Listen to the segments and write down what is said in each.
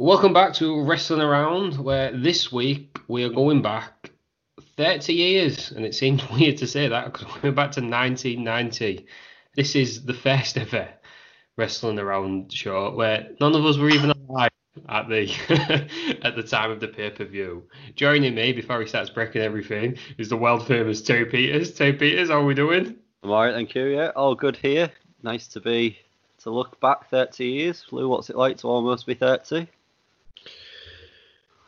Welcome back to Wrestling Around, where this week we are going back 30 years, and it seems weird to say that because we're back to 1990. This is the first ever Wrestling Around show where none of us were even alive at the at the time of the pay per view. Joining me before he starts breaking everything is the world famous Terry Peters. Terry Peters, how are we doing? I'm alright, thank you. Yeah, all good here. Nice to be to look back 30 years. Lou, what's it like to almost be 30?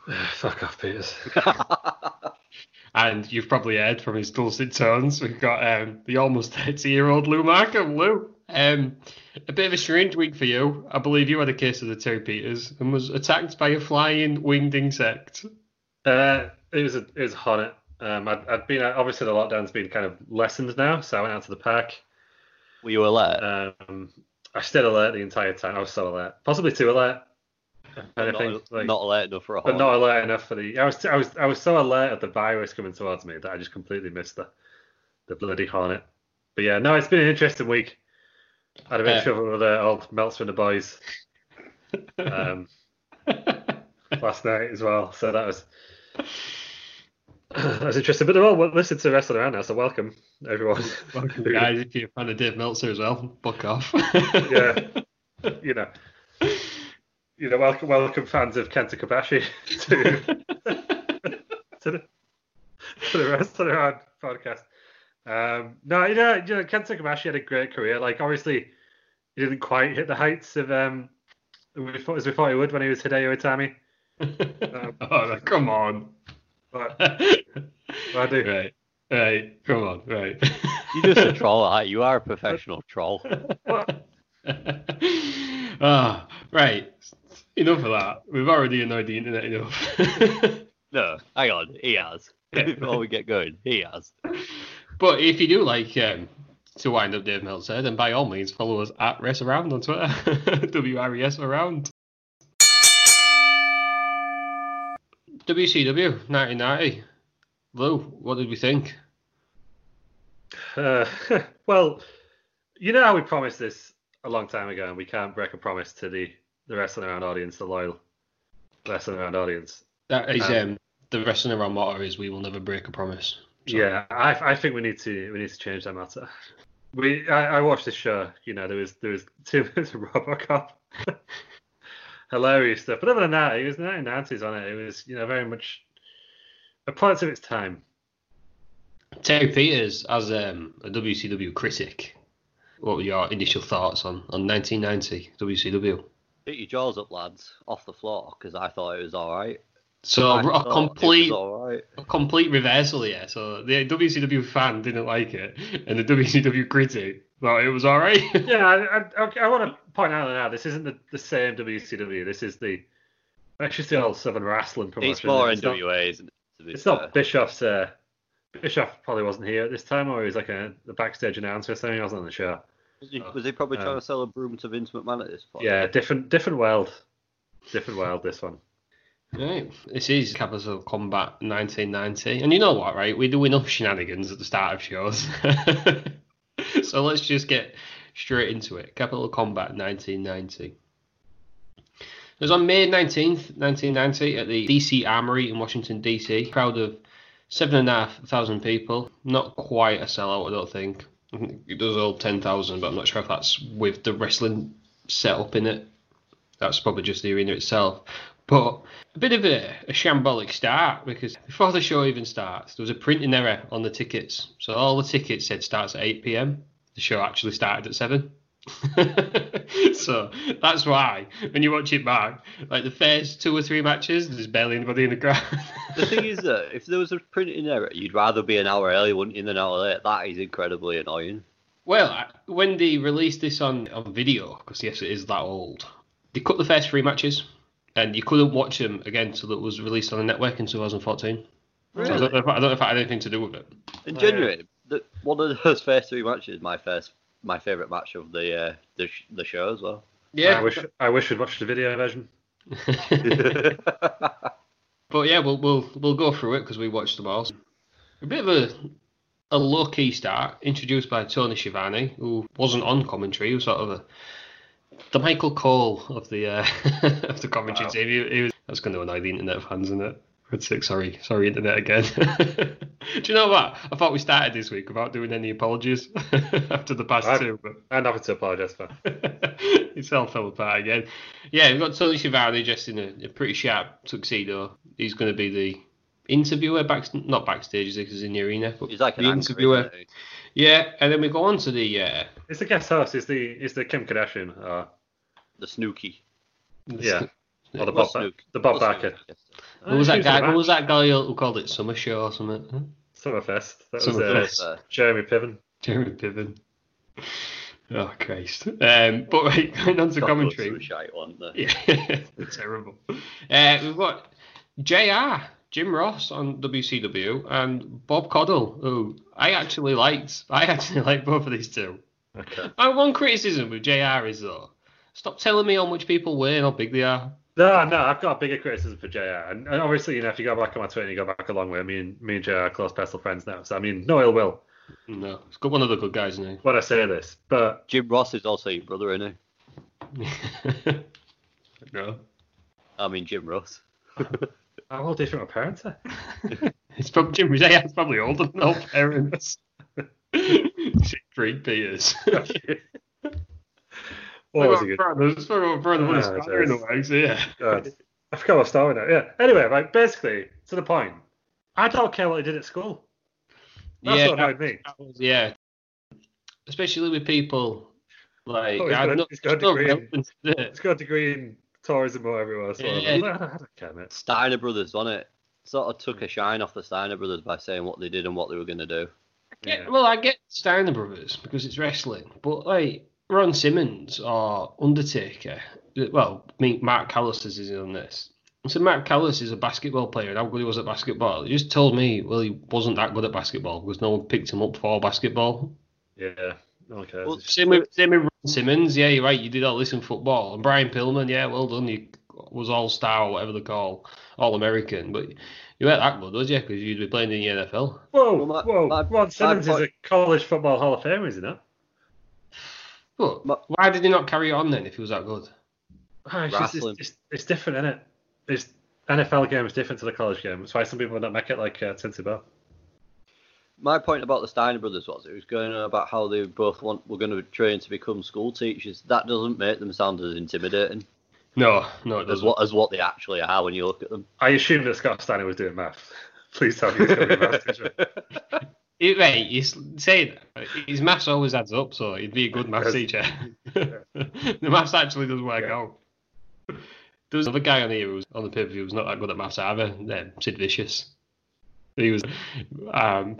Fuck off, Peters. and you've probably heard from his dulcet tones, we've got um, the almost 30 year old Lou Markham. Lou, um, a bit of a strange week for you. I believe you had a case of the Terry Peters and was attacked by a flying winged insect. Uh, it was a it was a hornet. Um, I'd, I'd been obviously the lockdown's been kind of lessened now, so I went out to the park. Were you alert? Um, I stayed alert the entire time. I was so alert, possibly too alert. not, Anything, like- not alert enough for a but not alert enough for the. I was I was I was so alert at the virus coming towards me that I just completely missed the the bloody hornet. But yeah, no, it's been an interesting week. I had a bit Uh, of trouble with the old melts from the boys um, last night as well, so that was that was interesting. But they're all listening to wrestling around now, so welcome everyone. Welcome, guys, if you're a fan of Dave Meltzer as well, buck off. yeah, you know, you know, welcome, welcome fans of Kenta Kobashi to to the to the rest of the podcast. Um, no, you know, you know, Kenta Kobashi had a great career. Like, obviously, he didn't quite hit the heights of um we thought, as we thought he would when he was Hideo Itami. Um, oh, come on. but I do. Right, right, come on, right. You're just a troll, aren't you? You are a professional troll. ah, right. Enough of that. We've already annoyed the internet enough. No, hang on. He has. Before we get going, he has. but if you do like um, to wind up Dave Meltzer, then by all means follow us at Res Around on Twitter. W R E S Around. WCW 1990. Lou, what did we think? Uh, well, you know how we promised this a long time ago, and we can't break a promise to the the wrestling around audience, the loyal wrestling around audience. That is Um, um, the wrestling around motto is we will never break a promise. So- Yeah, I, I think we need to we need to change that matter. We I, I watched this show. You know, there was there was two minutes of RoboCop, hilarious stuff. But other than that, it was the 1990s on it. It was you know very much a product of its time. Terry Peters, as um, a WCW critic, what were your initial thoughts on, on 1990 WCW? Put your jaws up, lads, off the floor, because I thought it was all right. So I a thought complete, It all right. a complete reversal here. So the WCW fan didn't like it, and the WCW critic thought it was all right. Yeah, I, I, I want to point out now this isn't the, the same WCW. This is the actually the old Southern Wrestling promotion. It's more It's not- NWA, isn't it? to be It's fair? not Bischoff's. Uh, Bischoff probably wasn't here at this time, or he was like a the backstage announcer or something. He wasn't on the show. Was he, was he probably trying Um, to sell a broom to Vince McMahon at this point? Yeah, different different world, different world. This one. Right. This is Capital Combat 1990. And you know what, right? We do enough shenanigans at the start of shows. so let's just get straight into it. Capital Combat 1990. It was on May 19th, 1990, at the DC Armory in Washington, DC. Crowd of seven and a half thousand people. Not quite a sellout, I don't think. It does all 10,000, but I'm not sure if that's with the wrestling set up in it. That's probably just the arena itself. But a bit of a, a shambolic start because before the show even starts, there was a printing error on the tickets. So all the tickets said starts at 8 pm. The show actually started at 7. so that's why when you watch it back, like the first two or three matches, there's barely anybody in the crowd. The thing is that if there was a printing error, you'd rather be an hour early, wouldn't you, than an hour late? That is incredibly annoying. Well, when they released this on, on video, because yes, it is that old, they cut the first three matches, and you couldn't watch them again until it was released on the network in 2014. So I, don't know if, I don't know if it had anything to do with it. And Oh, yeah. the, one of those first three matches, my first, my favourite match of the uh, the, sh- the show as well. Yeah, I wish I wish we'd watched the video version. but yeah, we'll we'll we'll go through it because we watched them all. A bit of a a low key start, introduced by Tony Schiavone, who wasn't on commentary. He was sort of a the Michael Cole of the uh, of the commentary Wow. team. He, he was, that's going to annoy the internet of fans, isn't it? I'd sorry, sorry, internet again. Do you know what? I thought we started this week without doing any apologies after the past I- two, but And nothing to apologise for. it's all fell apart again. Yeah, we've got Tony Schiavone dressed in a, a pretty sharp tuxedo. He's going to be the interviewer, back, not backstage, is he's in the arena, but He's like an the interviewer. isn't? Yeah, and then we go on to the uh, Is the guest host? it's the it's the Kim Kardashian? Or, the Snooki. yeah. Or the Bob, Snook. the Bob Barker. Snook, yes. Who was that guy? the Who was that guy who called it Summer Show or something? Huh? Summerfest. That was Summerfest. uh, Jeremy Piven. Jeremy Piven. Oh Christ! Um, but right, going on to Got commentary. some shite one there. Yeah, they're terrible. Uh, we've got JR, Jim Ross on WCW, and Bob Caudle, who I actually liked. I actually like both of these two. Okay. My one criticism with JR is though, stop telling me how much people weigh and how big they are. No, no, I've got a bigger criticism for JR. And, and obviously, you know, if you go back on my Twitter, you go back a long way. Me and me and JR are close personal friends now. So I mean, no ill will No, it's got one of the good guys now. when I say this, but Jim Ross is also your brother, isn't he? no, I mean Jim Ross. how all different our parents eh? are. it's probably Jim. Yeah, it's probably older than our parents. Creed Peters. Oh, What was he good? Brothers, for brother was Ah, in the way, so yeah. God. I forgot what story now. Yeah. Anyway, like basically to the point. I don't care what he did at school. That's yeah, what annoyed me. was- yeah. Especially with people like Oh, I've got a- not- he's got a degree in- it. It's got a degree in tourism or whatever it was. So Yeah. I, was like, I don't care, mate. Steiner Brothers, wasn't it? Sort of took a shine off the Steiner Brothers by saying what they did and what they were going to do. Yeah, Yeah. well, I get Steiner Brothers because it's wrestling, but like Ron Simmons or Undertaker, well, I mean, Mark Callous is in on this. So Mark Callous is a basketball player, and how good he was at basketball. He just told me, well, he wasn't that good at basketball because no one picked him up for basketball. Yeah. Okay. Well, Same with, same with Ron Simmons, yeah, you're right, you did all this in football. And Brian Pillman, yeah, well done, you was all star, whatever they call, all American, but you weren't that good, was you? Because you'd be playing in the NFL. whoa, Well, my- whoa. my- Ron Simmons my is a college football Hall of Famer, is he not? But But- why did he not carry on then if he was that good? Ah, it's, just, it's, it's, it's different, isn't it? It's NFL game is different to the college game. That's why some people don't make it like uh, Cincy Bell. My point about the Steiner Brothers was it was going on about how they both want were going to train to become school teachers. That doesn't make them sound as intimidating No, no, it as doesn't. what as what they actually are when you look at them. I assume that Scott Steiner was doing math. Please tell me he's going to be a math teacher. It, right, he's saying his maths always adds up, so he'd be a good maths Yes. teacher. the maths actually does work Yeah. out. There was another guy on here who was on the pay per view who was not that good at maths either. Um, Sid Vicious. He was, um,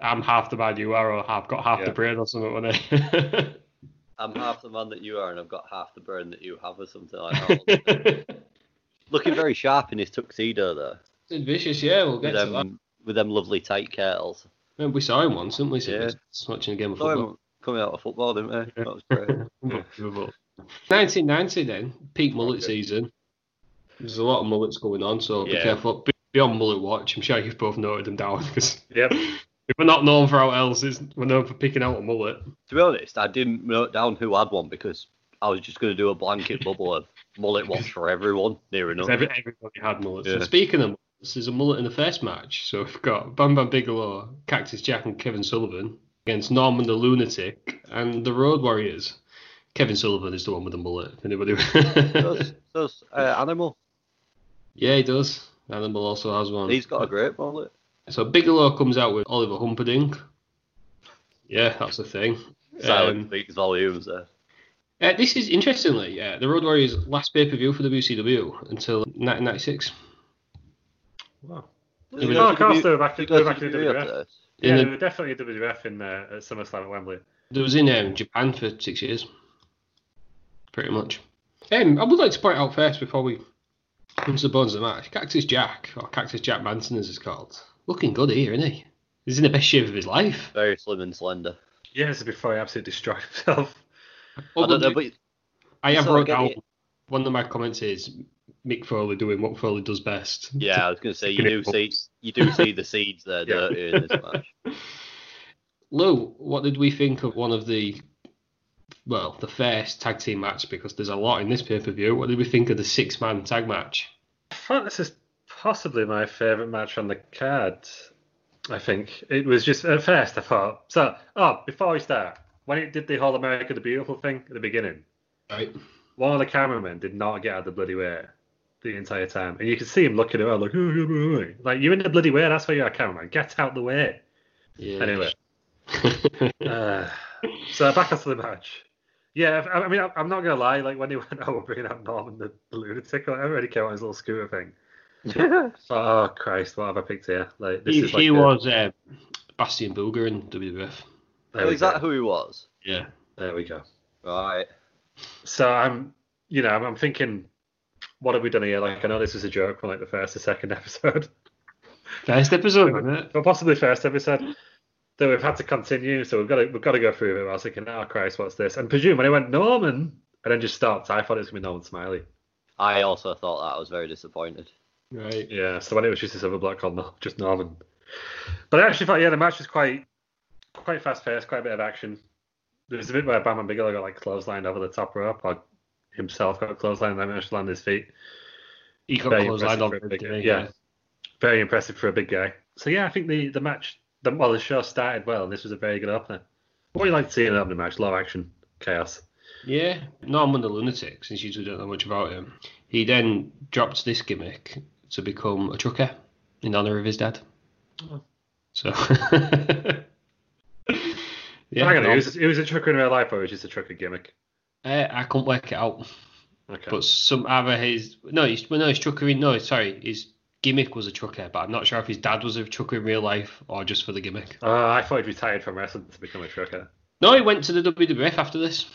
I'm half the man you are, or I've got half the brain, or something. Wasn't he? I'm half the man that you are, and I've got half the brain that you have, or something like that. Looking very sharp in his tuxedo though. Sid Vicious, yeah, we'll with get to that. with them lovely tight curls. Remember, we saw him once, didn't we? Sid Yeah. Vicious, watching a game of Saw football. him coming out of football, didn't we? That was great. 1990 then, peak mullet Okay. season. There's a lot of mullets going on, so be Yeah. careful. Be, be on mullet watch. I'm sure you've both noted them down because Yep. we're not known for our else, it's, we're known for picking out a mullet. To be honest, I didn't note down who had one because I was just going to do a blanket bubble of mullet watch for everyone, near enough. Every, everybody had mullets. Yeah. And speaking of mullets, there's a mullet in the first match. So we've got Bam Bam Bigelow, Cactus Jack, and Kevin Sullivan against Norman the Lunatic and the Road Warriors. Kevin Sullivan is the one with the mullet. If anybody? Does, does uh, Animal? yeah, he does. Animal also has one. He's got a great mullet. So Bigelow comes out with Oliver Humperdink. Yeah, that's the thing. Silent Um, speaks volumes there. uh, this is interestingly, uh, the Road Warriors' last pay per view for WCW until 1996. Wow. Does he Oh, go of to course they were back, they were go back to in the WWF. after? Yeah, In they were definitely a WWF in uh, at SummerSlam at Wembley. There was in um, Japan for six years, pretty much. Um, I would like to point out first before we come to the bones of the match, Cactus Jack or Cactus Jack Manson as it's called, looking good here, isn't he? He's in the best shape of his life. Very slim and slender. Yeah, this is before he absolutely destroyed himself. I don't know, but I have sort of wrote down one of my comments is Mick Foley doing what Foley does best. yeah, I was going to say you do see you do see the seeds there Yeah. dirty in this match. Lou, what did we think of one of the, well, the first tag team match? Because there's a lot in this pay per view. What did we think of the six man tag match? I thought this is possibly my favourite match on the card. I think it was just at first I thought so. Oh, before we start, when it did the whole America the Beautiful thing at the beginning, Right. one of the cameramen did not get out of the bloody way the entire time, and you can see him looking around like, like you're in the bloody way. That's why you're a cameraman. Get out the way. Yeah. Anyway, uh, so back onto the match. Yeah, I, I mean, I- I'm not gonna lie. Like when he went over bringing out Norman the, the lunatic, or whatever, he came on his little scooter thing. oh Christ, what have I picked here? Like this he is like he a- was uh, Bastion Booger in WWF. There Oh, is go. that who he was? Yeah. There we go. Right. So I'm, you know, I'm, I'm thinking, what have we done here? Like I know this was a joke from like the first or second episode, First episode, wasn't it? but possibly first episode. That we've had to continue, so we've got to we've got to go through it. I was thinking, oh Christ, what's this? And presume when it went Norman, and then just stopped, I thought it was gonna be Norman Smiley. I also thought that. I was very disappointed. Right. Yeah, so when it was just this other bloke called Nor- just Norman. But I actually thought, yeah, the match was quite quite fast paced, quite a bit of action. There was a bit where Bam and Bigelow got like clotheslined over the top rope, or himself got clotheslined and then managed to land his feet. He got Very close impressive line on for a big the guy. day, Yeah. Very impressive for a big guy. So yeah, I think the, the match, the, well, the show started well, and this was a very good opener. What do you like to see in an opening match? Low action, chaos. Yeah. Norman the Lunatic, since you two don't know much about him, he then dropped this gimmick to become a trucker in honour of his dad. Oh. So. yeah. Hang on, it was, it was a trucker in real life, or it was just a trucker gimmick? Uh, I couldn't work it out. Okay. But some either his no, he's well, no, his trucker in no, sorry, his gimmick was a trucker, but I'm not sure if his dad was a trucker in real life or just for the gimmick. Uh, I thought he'd retired from wrestling to become a trucker. No, he went to the WWF after this.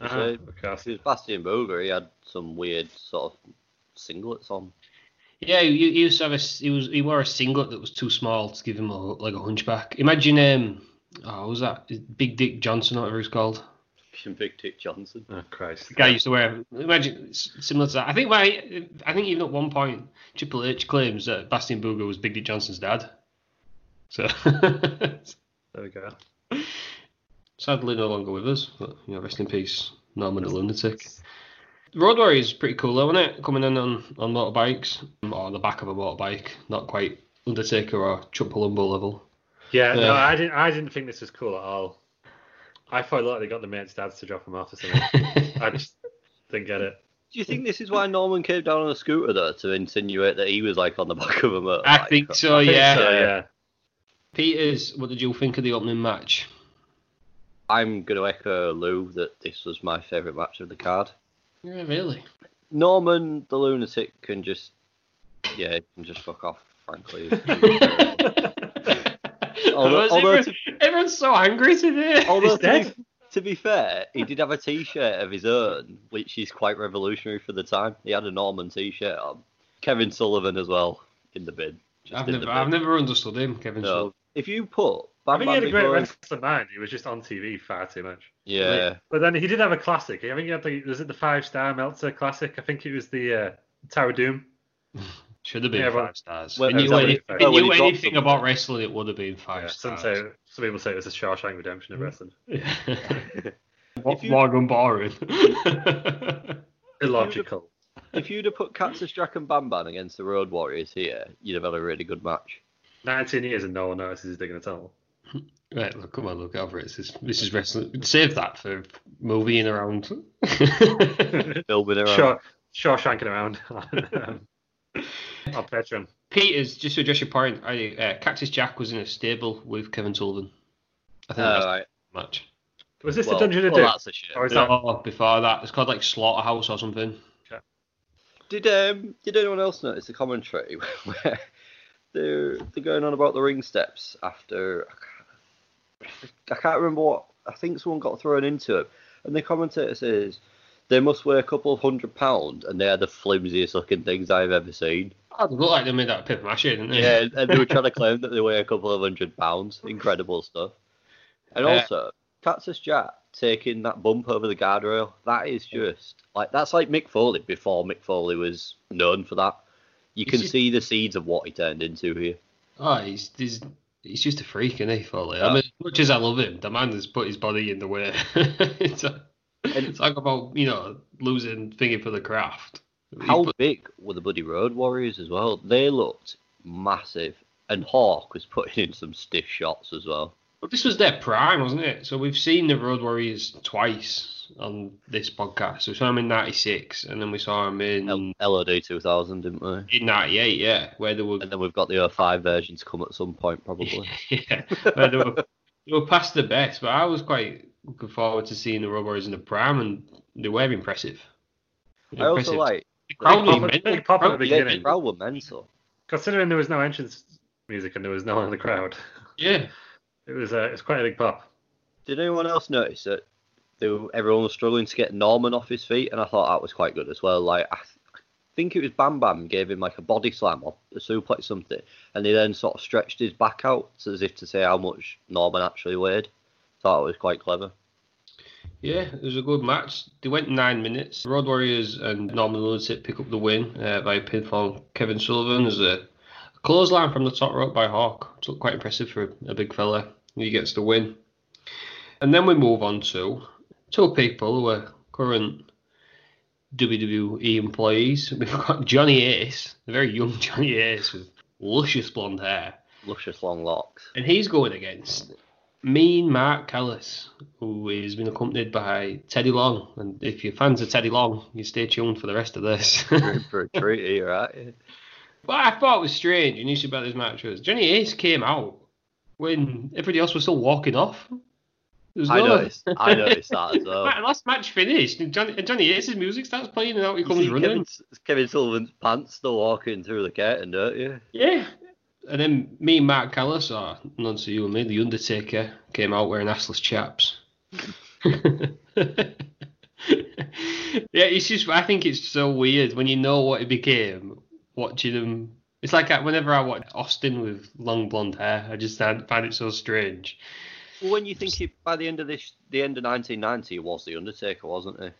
Uh-huh, So, of course. He was Bastion Booger. He had some weird sort of singlets on. Yeah, he, he used to have a he was he wore a singlet that was too small to give him a, like a hunchback. Imagine um, oh, what was that Big Dick Johnson, or whatever he's called. Big Dick Johnson. Oh Christ. The guy used to wear. Imagine similar to that. I think why I think even at one point Triple H claims that Bastion Booger was Big Dick Johnson's dad. So There we go. sadly no longer with us, but you know, rest in peace, Norman the Lunatic. Road Warriors is pretty cool though, isn't it? Coming in on, on motorbikes, um, or on the back of a motorbike, not quite Undertaker or Chuck Palumbo level. Yeah, Yeah. no, I didn't. I didn't think this was cool at all. I thought like they got the mates' dads to drop him off or something. I just didn't get it. Do you think this is why Norman came down on a scooter though to insinuate that he was like on the back of a motorbike? I think so, I think yeah. so, yeah. Peters, what did you think of the opening match? I'm gonna echo Lou that this was my favourite match of the card. Yeah, really. Norman the lunatic can just yeah, can just fuck off, frankly. Although- Everyone's- although everyone's so angry today. Although to dead. be, to be fair, he did have a T-shirt of his own, which is quite revolutionary for the time. He had a Norman T-shirt on. Kevin Sullivan as well in the bin. I've never, I've never understood him, Kevin. No. Sullivan. If you put I Bam think he had a Bam great Bigelow- wrestling mind. He was just on TV far too much. yeah, But then he did have a classic. I think he had the was it the five star Meltzer classic? I think it was the uh, Tower Doom. Should have been Yeah, five stars. well, if you knew, well, if well, you knew anything them- about wrestling, it would have been five Yeah, some stars. say some people say it was a Shawshank Redemption of mm. wrestling. What you- more than boring? Illogical. if you'd have put Cactus Jack and Bam Bam against the Road Warriors here, you'd have had a really good match. 19 years and no one notices he's digging a tunnel. right, look, come on, look over it. This is, this is wrestling. Save that for moving around. Filming around. Shaw, Shawshanking around um, on, um, on Patreon. Peters, just to address your point, I, uh, Cactus Jack was in a stable with Kevin Sullivan. I think Oh, that's right. the match. Was this Well, the Dungeon of well, Doom? that's a shit. Or is that No, before that, it's called like Slaughterhouse or something. Did um did anyone else notice the commentary where they're they're going on about the ring steps after I can't, I can't remember what I think someone got thrown into it and the commentator says they must weigh a couple of hundred pounds and they are the flimsiest looking things I've ever seen. Oh, they look like they made out of paper mache, didn't they? Yeah, and they were trying to claim that they weigh a couple of hundred pounds. Incredible stuff. And Yeah. also, Cactus Jack taking that bump over the guardrail, that is just like that's like Mick Foley before Mick Foley was known for that. You can just- see the seeds of what he turned into here. Oh, he's he's, he's just a freak, isn't he, Foley? I mean, as much as I love him, the man has put his body in the way. it's a, talk about you know losing thingy for the craft. How put- big were the Buddy Road Warriors as well? They looked massive. And Hawk was putting in some stiff shots as well. But this was their prime, wasn't it? So we've seen the Road Warriors twice on this podcast. We saw them in '96, and then we saw them in L- LOD 2000, didn't we? in '98, yeah, where they were And then we've got the 05 version to come at some point, probably. yeah, where they were, they were past the best. But I was quite looking forward to seeing the Road Warriors in the prime, and they were impressive. I also Impressive. like crowd was pop- mental. big pop at the beginning. the crowd were mental. Considering there was no entrance music and there was no one in the crowd, Yeah, it was uh, it was quite a big pop. Did anyone else notice that they were, everyone was struggling to get Norman off his feet? And I thought that was quite good as well. Like, I th- think it was Bam Bam gave him like a body slam or a suplex something, and he then sort of stretched his back out as if to say how much Norman actually weighed. Thought it was quite clever. Yeah, it was a good match. They went nine minutes. Road Warriors and Norman Lunatic pick up the win uh, by pinfall. Kevin Sullivan is a clothesline from the top rope by Hawk. It looked quite impressive for a big fella. He gets the win. And then we move on to two people who are current WWE employees. We've got Johnny Ace, a very young Johnny Ace with luscious blonde hair. Luscious long locks. And he's going against mean Mark Callous, who has been accompanied by Teddy Long. And if you're fans of Teddy Long, you stay tuned for the rest of this. You're for a treat here, right? what I thought it was strange and issue about this match was Johnny Ace came out when everybody else was still walking off. I no- noticed. I noticed that as well. Last match finished, and Johnny, and Johnny Ace's music starts playing, and out he comes running. Kevin, Kevin Sullivan's pants still walking through the curtain, don't you? Yeah. And then me and Mark Callous, or ah, none to you and me, The Undertaker, came out wearing assless chaps. yeah, it's just, I think it's so weird when you know what it became, watching him. It's like I- whenever I watch Austin with long blonde hair, I just find find it so strange. Well, when you think it, by the end of this, the end of 1990, it was the Undertaker, wasn't he?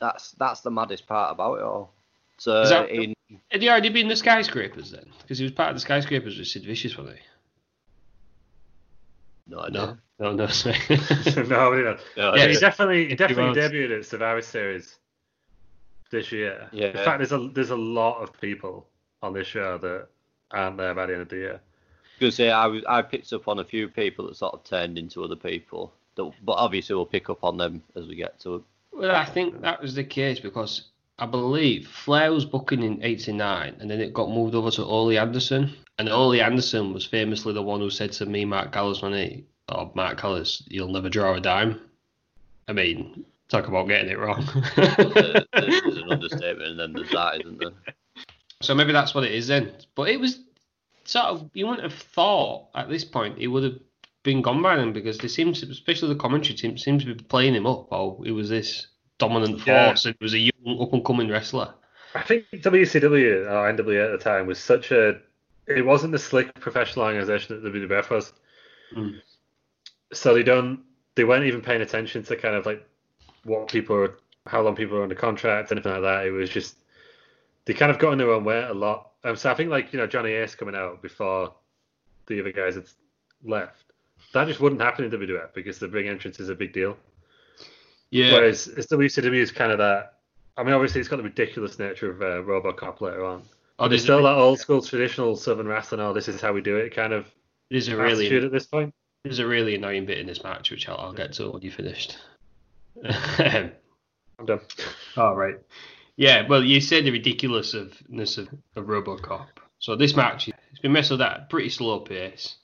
That's that's the maddest part about it all. So Is that- in Had he already been the skyscrapers then? Because he was part of the skyscrapers with Sid Vicious, wasn't he? no, idea. No, no, no. sorry. no, we. No, Yeah, he definitely he definitely was. debuted at Survivor Series this year. Yeah. In fact, there's a there's a lot of people on this show that aren't there by the end of the year. Because say I was, I picked up on a few people that sort of turned into other people. That, but obviously we'll pick up on them as we get to it. Well, I think that was the case because I believe Flair was booking in '89, and then it got moved over to Ole Anderson, and Ole Anderson was famously the one who said to me, Mark Callous, when he, oh, Mark Callous, you'll never draw a dime. I mean, talk about getting it wrong. There- There's an understatement, and then there's that, isn't there? so maybe that's what it is then. But it was sort of you wouldn't have thought at this point it would have been gone by then because they seem to, especially the commentary team, seems to be playing him up. Oh, it was this dominant Yeah. force, and it was a young up and coming wrestler. I think WCW or NWA at the time was such a it wasn't the slick professional organization that WWF was. Mm. So they don't they weren't even paying attention to kind of like what people were how long people were under contract, anything like that. It was just they kind of got in their own way a lot Um, so I think like you know Johnny Ace coming out before the other guys had left. That just wouldn't happen in WWF because the big entrance is a big deal. Yeah. Whereas it's WCW is kind of that. I mean, obviously it's got the ridiculous nature of uh, RoboCop later on. Oh, there's still that old school traditional Southern wrestling. Oh, this is how we do it. Kind of there's a really at this point. there's a really annoying bit in this match which I'll, I'll get to when you finished. I'm done. All right. Yeah, well, you said the ridiculousness of, of RoboCop. So this match, it's been wrestled at a pretty slow pace.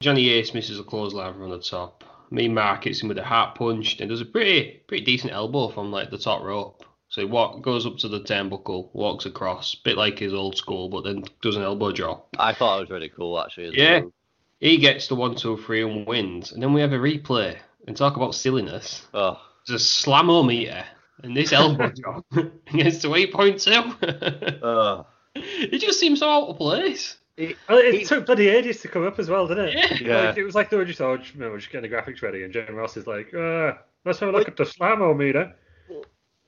Johnny Ace misses a clothesline from the top. Me Mark hits him with a heart punch and does a pretty pretty decent elbow from like the top rope. So he walk, goes up to the turnbuckle, walks across, bit like his old school, but then does an elbow drop. I thought it was really cool actually. Yeah. well. He gets the one, two, three and wins. And then we have a replay and talk about silliness. Oh, There's a slam-o-meter and this elbow drop against the 8.2. oh. it just seems so out of place. It, it it- took bloody ages to come up as well, didn't it? Yeah. Yeah. Like, it was like they were just, oh, you know, we're just getting the graphics ready, and Jim Ross is like, uh, let's have a look at the slammo meter.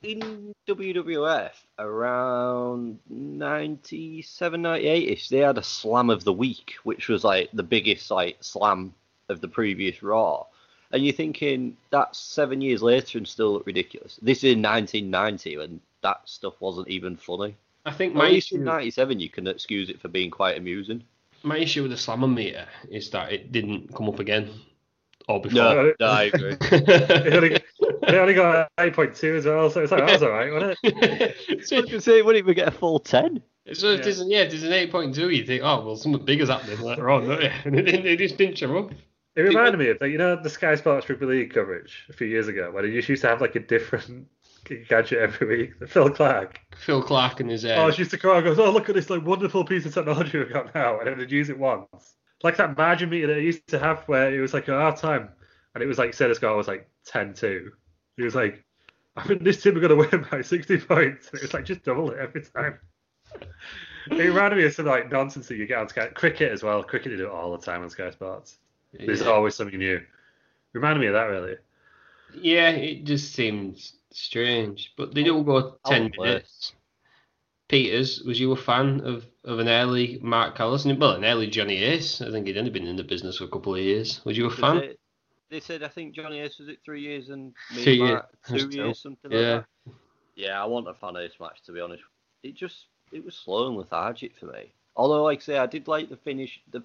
in WWF around 97, 98 ish, they had a slam of the week, which was like the biggest like slam of the previous Raw. And you're thinking that's seven years later and still look ridiculous. This is 1990 and that stuff wasn't even funny. I think At my issue in 97 you can excuse it for being quite amusing. my issue with the slam-o-meter is that it didn't come up again or before. No, no, I agree. They only, they only got 8.2 as well, so it's like, that was alright, wasn't it? I was gonna say, wouldn't even get a full 10. So if there's, yeah, if there's an 8.2, you think, oh, well, something bigger's happening later on, don't you? And it, didn't- it just didn't show up. It reminded me of, like, you know, the Sky Sports Rugby League coverage a few years ago, where they just used to have like a different gadget every week. Phil Clarke. Phil Clarke and his uh, Oh, she used to come out and goes, oh, look at this like wonderful piece of technology we've got now, and they'd use it once. Like that margin meter that I used to have where it was like a hard time, and it was like, say the score was like 10-2. He was like, I think this team are going to win by 60 points. And it was like, just double it every time. it reminded me of some like nonsense that you get on Sky. Cricket as well. Cricket, they do it all the time on Sky Sports. There's always something new. Reminded me of that, really. Yeah, it just seems strange. But they oh, don't go 10 Out minutes. Peters, was you a fan of, of an early Mark Callison? Well, an early Johnny Ace. I think he'd only been in the business for a couple of years. Was you a fan? They, they said, I think Johnny Ace was it three years and me Two and years. Two years, something Yeah. like that. Yeah, I wasn't a fan of this match to be honest. It just it was slow and lethargic for me. Although, like I say, I did like the finish, the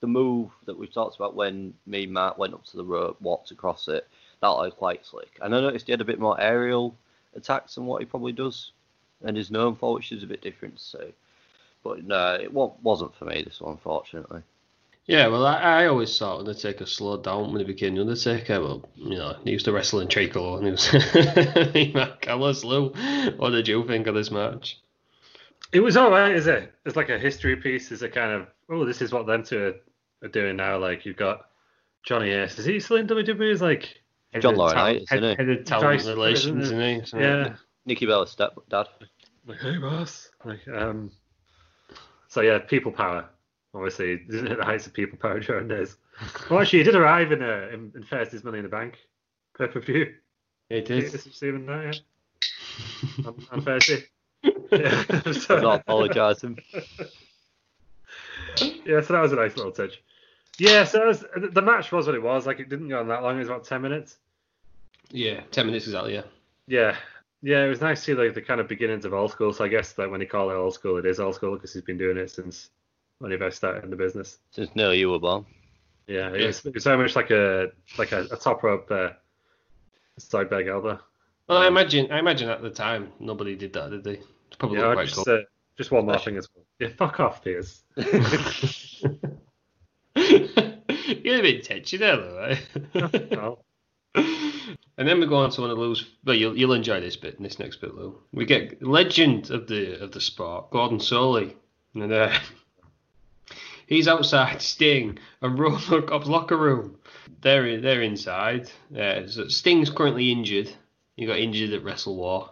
the move that we talked about when me and Matt went up to the rope, walked across it. That looked quite slick. And I noticed he had a bit more aerial attacks than what he probably does, and is known for, which is a bit different. So, but no, it wasn't for me this one, unfortunately. Yeah, well, I, I always thought Undertaker slowed down when he became the Undertaker. Well, you know, he used to wrestle in Tricolor and he was Mark Callous. Lou, what did you think of this match? It was all right, is it? It's like a history piece. It's a kind of, oh, this is what them two are, are doing now. Like, you've got Johnny Ace. Is he still in WWE? He's like, Head John of Laurinaitis, talent- isn't he? Head of talent Vice relations, isn't president. he? So- yeah. Nikki Bella's stepdad. Like, hey, boss. Like, um, so yeah, people power. Obviously, isn't it the heights of people power during days? Well, actually, he did arrive in uh, in, in Thursday's Money in the Bank pay per view. It Did is. you see that, yeah? on, on Thursday. Yeah. so, I'm not apologising. yeah, so that was a nice little touch. Yeah, so was, the match was what it was. Like, it didn't go on that long. It was about ten minutes. Yeah, 10 minutes exactly, yeah. Yeah, yeah, it was nice to see like the kind of beginnings of old school. So I guess that when you call it old school, it is old school because he's been doing it since when he first started in the business. Since nearly you were born. Yeah, it was, it was very much like a like a, a top rope uh, side bag elbow. Well, I imagine, I imagine at the time nobody did that, did they? It's probably Yeah, quite just cool. uh, just one more thing as well. Yeah, fuck off, Piers. You're a bit touchy there, though, right? No. And then we go on to one of Lou's. Well, you'll you'll enjoy this bit, this next bit, Lou. We get legend of the of the sport, Gordon Solie, and uh, he's outside Sting and Robocop's locker room. They're they're inside. Uh, so Sting's currently injured. He got injured at Wrestle War.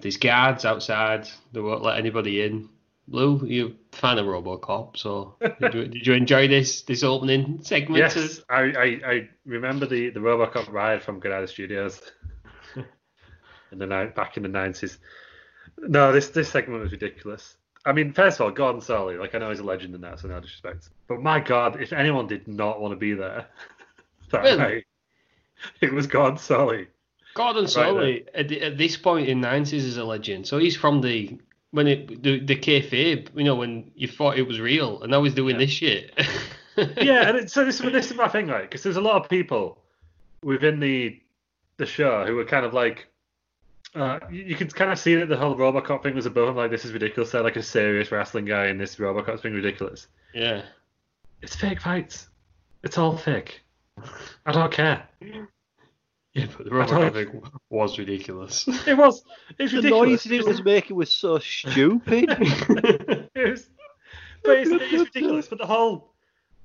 There's guards outside. They won't let anybody in. Lou, you're a fan of RoboCop, so did you, did you enjoy this this opening segment? Yes, I, I, I remember the, the Robocop ride from Granada Studios in the back in the nineties. No, this this segment was ridiculous. I mean, first of all, Gordon Solie, like I know he's a legend in that, so no disrespect. But my God, if anyone did not want to be there that Really? night, it was Gordon Solie. Gordon Solie at, at this point in nineties is a legend. So he's from the when it the the kayfabe, you know, when you thought it was real, and now he's doing this shit. yeah, and it, so this, this is my thing, like, because there's a lot of people within the the show who were kind of like, uh, you, you can kind of see that the whole RoboCop thing was above him, like this is ridiculous. They're like a serious wrestling guy, and this RoboCop's being ridiculous. yeah. It's fake fights. It's all fake. I don't care. Yeah, but the I Robocop don't- thing was ridiculous. It was. It's The ridiculous. noises he was making was so stupid. it was, but it's, it's ridiculous. But the whole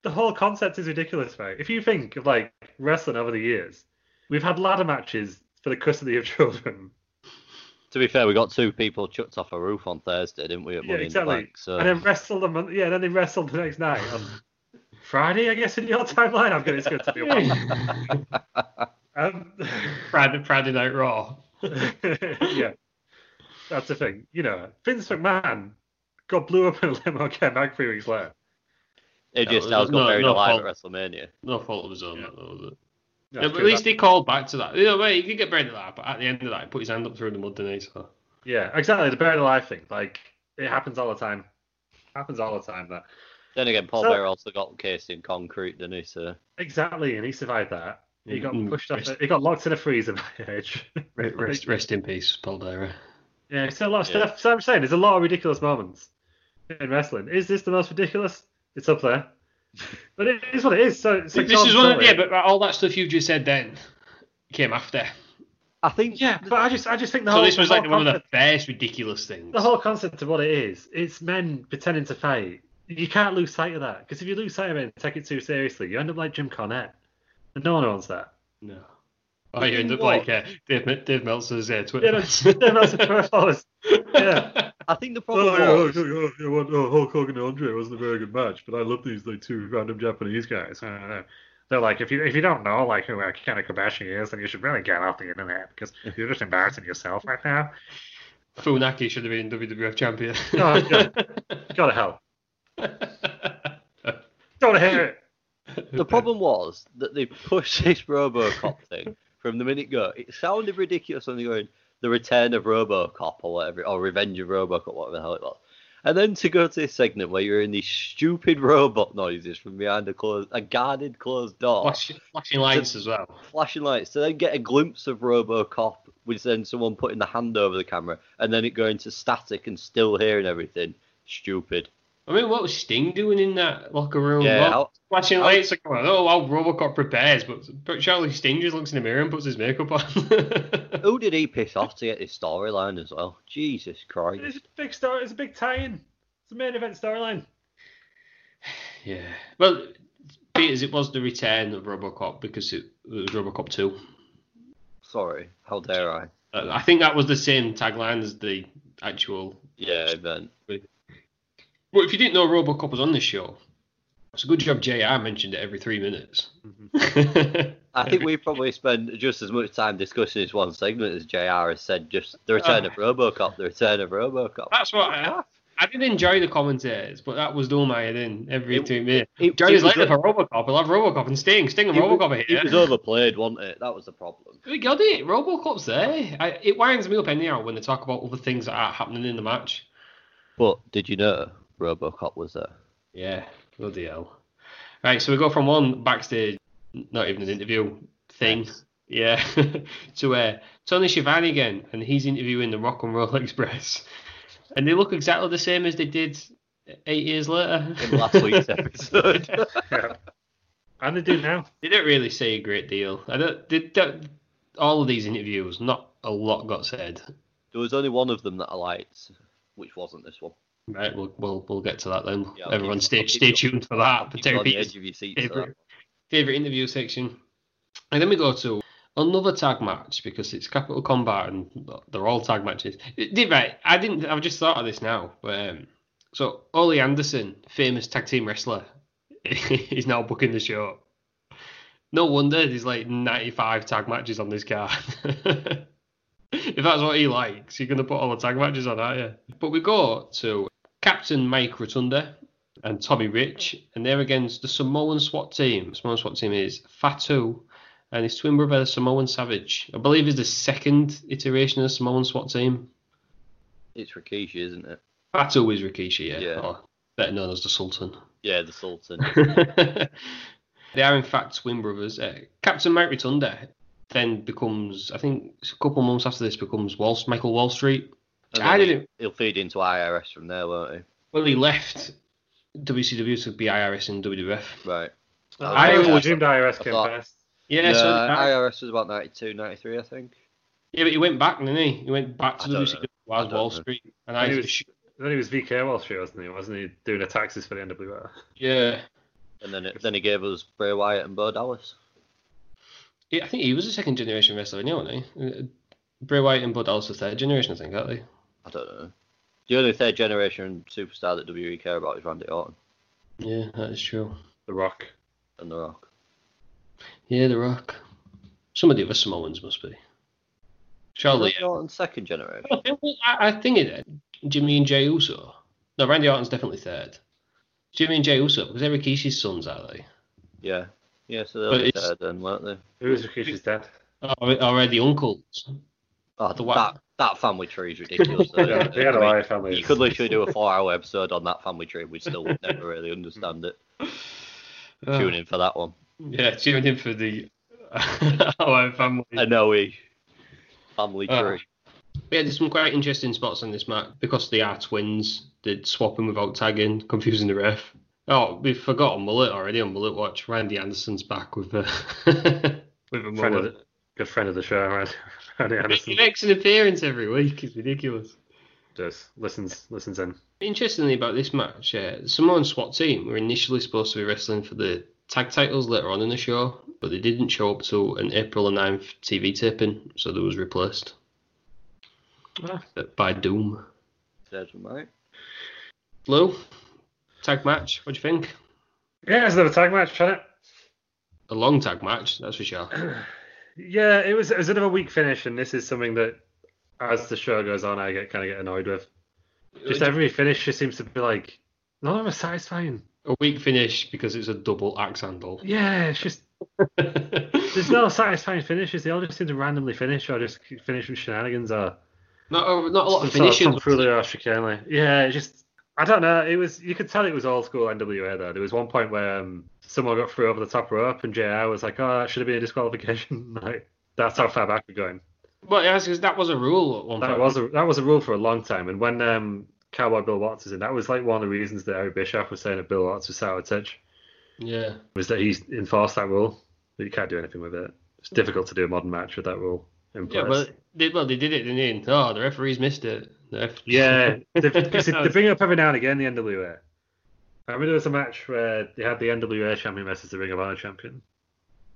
the whole concept is ridiculous, right? If you think of like wrestling over the years, we've had ladder matches for the custody of children. to be fair, we got two people chucked off a roof on Thursday, didn't we? At Yeah, Money exactly. in the Bank, so And then wrestled a month. Yeah, then they wrestled the next night on Friday, I guess, in your timeline. I'm going to to be a um, Friday, Friday Night Raw. yeah, that's the thing. You know, Vince McMahon got blew up in a limo came back three weeks later. AJ No, Styles got no- buried no alive fault. at WrestleMania. No fault of his own, Yeah. that, though, was it? Yeah, Yeah, but at least that- he called back to that. You know, wait, he could get buried alive, but at the end of that, he put his hand up through the mud, didn't he? So. yeah, exactly. The buried alive thing, like it happens all the time. Happens all the time. That Then again, Paul So- Bearer also got encased in concrete, didn't he? So exactly, and he survived that. He got Mm, pushed off. rest- He got locked in a freezer by Edge. Rest, rest, rest in peace, Paul Bearer. Yeah, it's a lot of Yeah. stuff. So I'm saying there's a lot of ridiculous moments in wrestling. Is this the most ridiculous? It's up there. But it is what it is. So, so this John is one of, yeah, but all that stuff you just said then came after. I think yeah, but I just I just think the So whole So this was like whole one of the concept, first ridiculous things. the whole concept of what it is. It's men pretending to fight. You can't lose sight of that because if you lose sight of it and take it too seriously, you end up like Jim Cornette, and no one wants that. No. Oh, you end up like uh, Dave, Dave Meltzer's uh, Twitter. that's, that's the first followers. Yeah. I think the Oh, problem yeah, oh, was yeah, yeah, well, oh, Hulk Hogan and Andre wasn't a very good match, but I love these like two random Japanese guys. I don't know. They're like, if you if you don't know like who uh, Kobashi is, then you should really get off the internet because you're just embarrassing yourself right now. Funaki should have been WWF champion. Oh, yeah. Gotta help. Don't hear it. The problem was that they pushed this RoboCop thing from the minute go. It sounded ridiculous when they were going the return of RoboCop or whatever, or Revenge of RoboCop, whatever the hell it was. And then to go to this segment where you're in these stupid robot noises from behind a closed, a guarded closed door, Flashing, flashing lights as well. flashing lights, to then get a glimpse of RoboCop with then someone putting the hand over the camera, and then it going to static and still hearing everything. Stupid. I mean, what was Sting doing in that locker room? Yeah, What- how- flashing how- lights. Like, oh, well, Robocop prepares, but, but Charlie Sting just looks in the mirror and puts his makeup on. Who did he piss off to get this storyline as well? Jesus Christ. It's a big story. It's a big tie-in. It's a main event storyline. yeah. Well, Peters, it was the return of Robocop because it, it was Robocop 2. Sorry, how dare I? Uh, I think that was the same tagline as the actual. Yeah, event. Well, if you didn't know Robocop was on this show, it's a good job JR mentioned it every three minutes. Mm-hmm. I think we probably spend just as much time discussing this one segment as JR has said just the return of oh, Robocop, the return of Robocop. That's what I, have. I did enjoy the commentators, but that was doing my head in every It- two minutes. it- Johnny's it was later a- for Robocop. I'll have Robocop and Sting. Sting and It Robocop are here. It was overplayed, wasn't it? That was the problem. We got it. Robocop's there. I, it winds me up anyhow when they talk about other things that are happening in the match. But did you know Robocop was there? Yeah, bloody hell. Right, so we go from one backstage, not even an interview thing, yeah, to uh, Tony Schiavone again, and he's interviewing the Rock and Roll Express, and they look exactly the same as they did eight years later. In last week's episode. Yeah. And they do now. they don't really say a great deal. I don't. They don't all of these interviews, not a lot got said. there was only one of them that I liked, which wasn't this one. Right, we'll we'll, we'll get to that then. Yeah, Everyone, keep- stay I'll stay tuned for that. You Terry edge of your seat that. favorite, favorite interview section. And then we go to another tag match because it's Capital Combat and they're all tag matches. Did right. I didn't. I've just thought of this now. But, um, so Ole Anderson, famous tag team wrestler, is now booking the show. No wonder there's like 95 tag matches on this card. if that's what he likes, you're gonna put all the tag matches on, aren't you? But we go to Captain Mike Rotunda and Tommy Rich, and they're against the Samoan SWAT team. The Samoan SWAT team is Fatu and his twin brother Samoan Savage. I believe is the second iteration of the Samoan SWAT team. It's Rikishi, isn't it? Fatu is Rikishi, yeah, Yeah. or better known as the Sultan. Yeah, the Sultan. they are in fact twin brothers. Uh, Captain Mike Rotunda then becomes, I think, a couple months after this, becomes Wall, Michael Wall Street. And I then didn't. He'll feed into IRS from there, won't he? Well, he left WCW to be IRS in WWF. Right. I I always- presumed IRS came first. Yeah, no, so IRS was about 92, 93, I think. yeah, but he went back, didn't he? He went back to I don't WCW as Wall know. Street, and And I he was, then he was VK Wall Street, wasn't he? Wasn't he doing the taxes for the NWR? yeah. And then it, then he gave us Bray Wyatt and Bo Dallas. Yeah, I think he was a second generation wrestler, anyway, wasn't he? Uh, Bray Wyatt and Bud Dallas are third generation, I think, aren't they? I don't know. The only third generation superstar that WWE care about is Randy Orton Yeah, that is true. The Rock. and The Rock. Yeah, The Rock. Some of the other Samoans must be. Surely. Randy Orton's second generation. I think, I, I think it. Jimmy and Jey Uso. No, Randy Orton's definitely third. Jimmy and Jey Uso, because they're Rikishi's sons, are they? Yeah. Yeah, so they're it's- third then, weren't they? Who is was Rikishi's dad? Or, or the uncles. Oh, The what? that, that family tree is ridiculous. though, Yeah, isn't they had a I mean, lot of families. You could literally do a four-hour episode on that family tree, we still would never really understand it. Tune in for that one. Yeah, tune in for the our family. I know we family Uh, tree. Yeah, there's some quite interesting spots on this match because they are twins. They're swapping without tagging, confusing the ref. Oh, we forgot a mullet already on Mullet Watch. Randy Anderson's back with a with a Friend of mullet. The, good friend of the show, right? Randy He makes an appearance every week. It's ridiculous. Just listens, listens in. Interestingly about this match, uh, the Samoan SWAT team were initially supposed to be wrestling for the tag titles later on in the show, but they didn't show up till an April the 9th TV taping, so they was replaced Ah. by Doom. Says right. Lou, tag match, what do you think? Yeah, it's another tag match, wasn't it? A long tag match, that's for sure. Yeah, it was it was a bit of a weak finish, and this is something that, as the show goes on, I get kind of get annoyed with. Just every finish just seems to be like none of them are satisfying. A weak finish because it's a double axe handle. Yeah, it's just there's no satisfying finishes. They all just seem to randomly finish or just finish with shenanigans or not, not a lot of sort of finishes. tomfoolery or. Yeah, it just I don't know. It was you could tell it was old school NWA though. There was one point where um, someone got through over the top rope and JR was like, "Oh, that should have been a disqualification." like that's how far back we're going. But yeah, because that was a rule at one That point. was a that was a rule for a long time. And when um, Cowboy Bill Watts is in, that was like one of the reasons that Eric Bischoff was saying that Bill Watts was out of touch Yeah. was that he enforced that rule. But you can't do anything with it. It's difficult to do a modern match with that rule in place. Yeah, but they, well, they did it, didn't they? Oh, the referees missed it. The ref- Yeah, they, they bring it up every now and again the NWA. I remember there was a match where they had the NWA champion versus the Ring of Honor champion,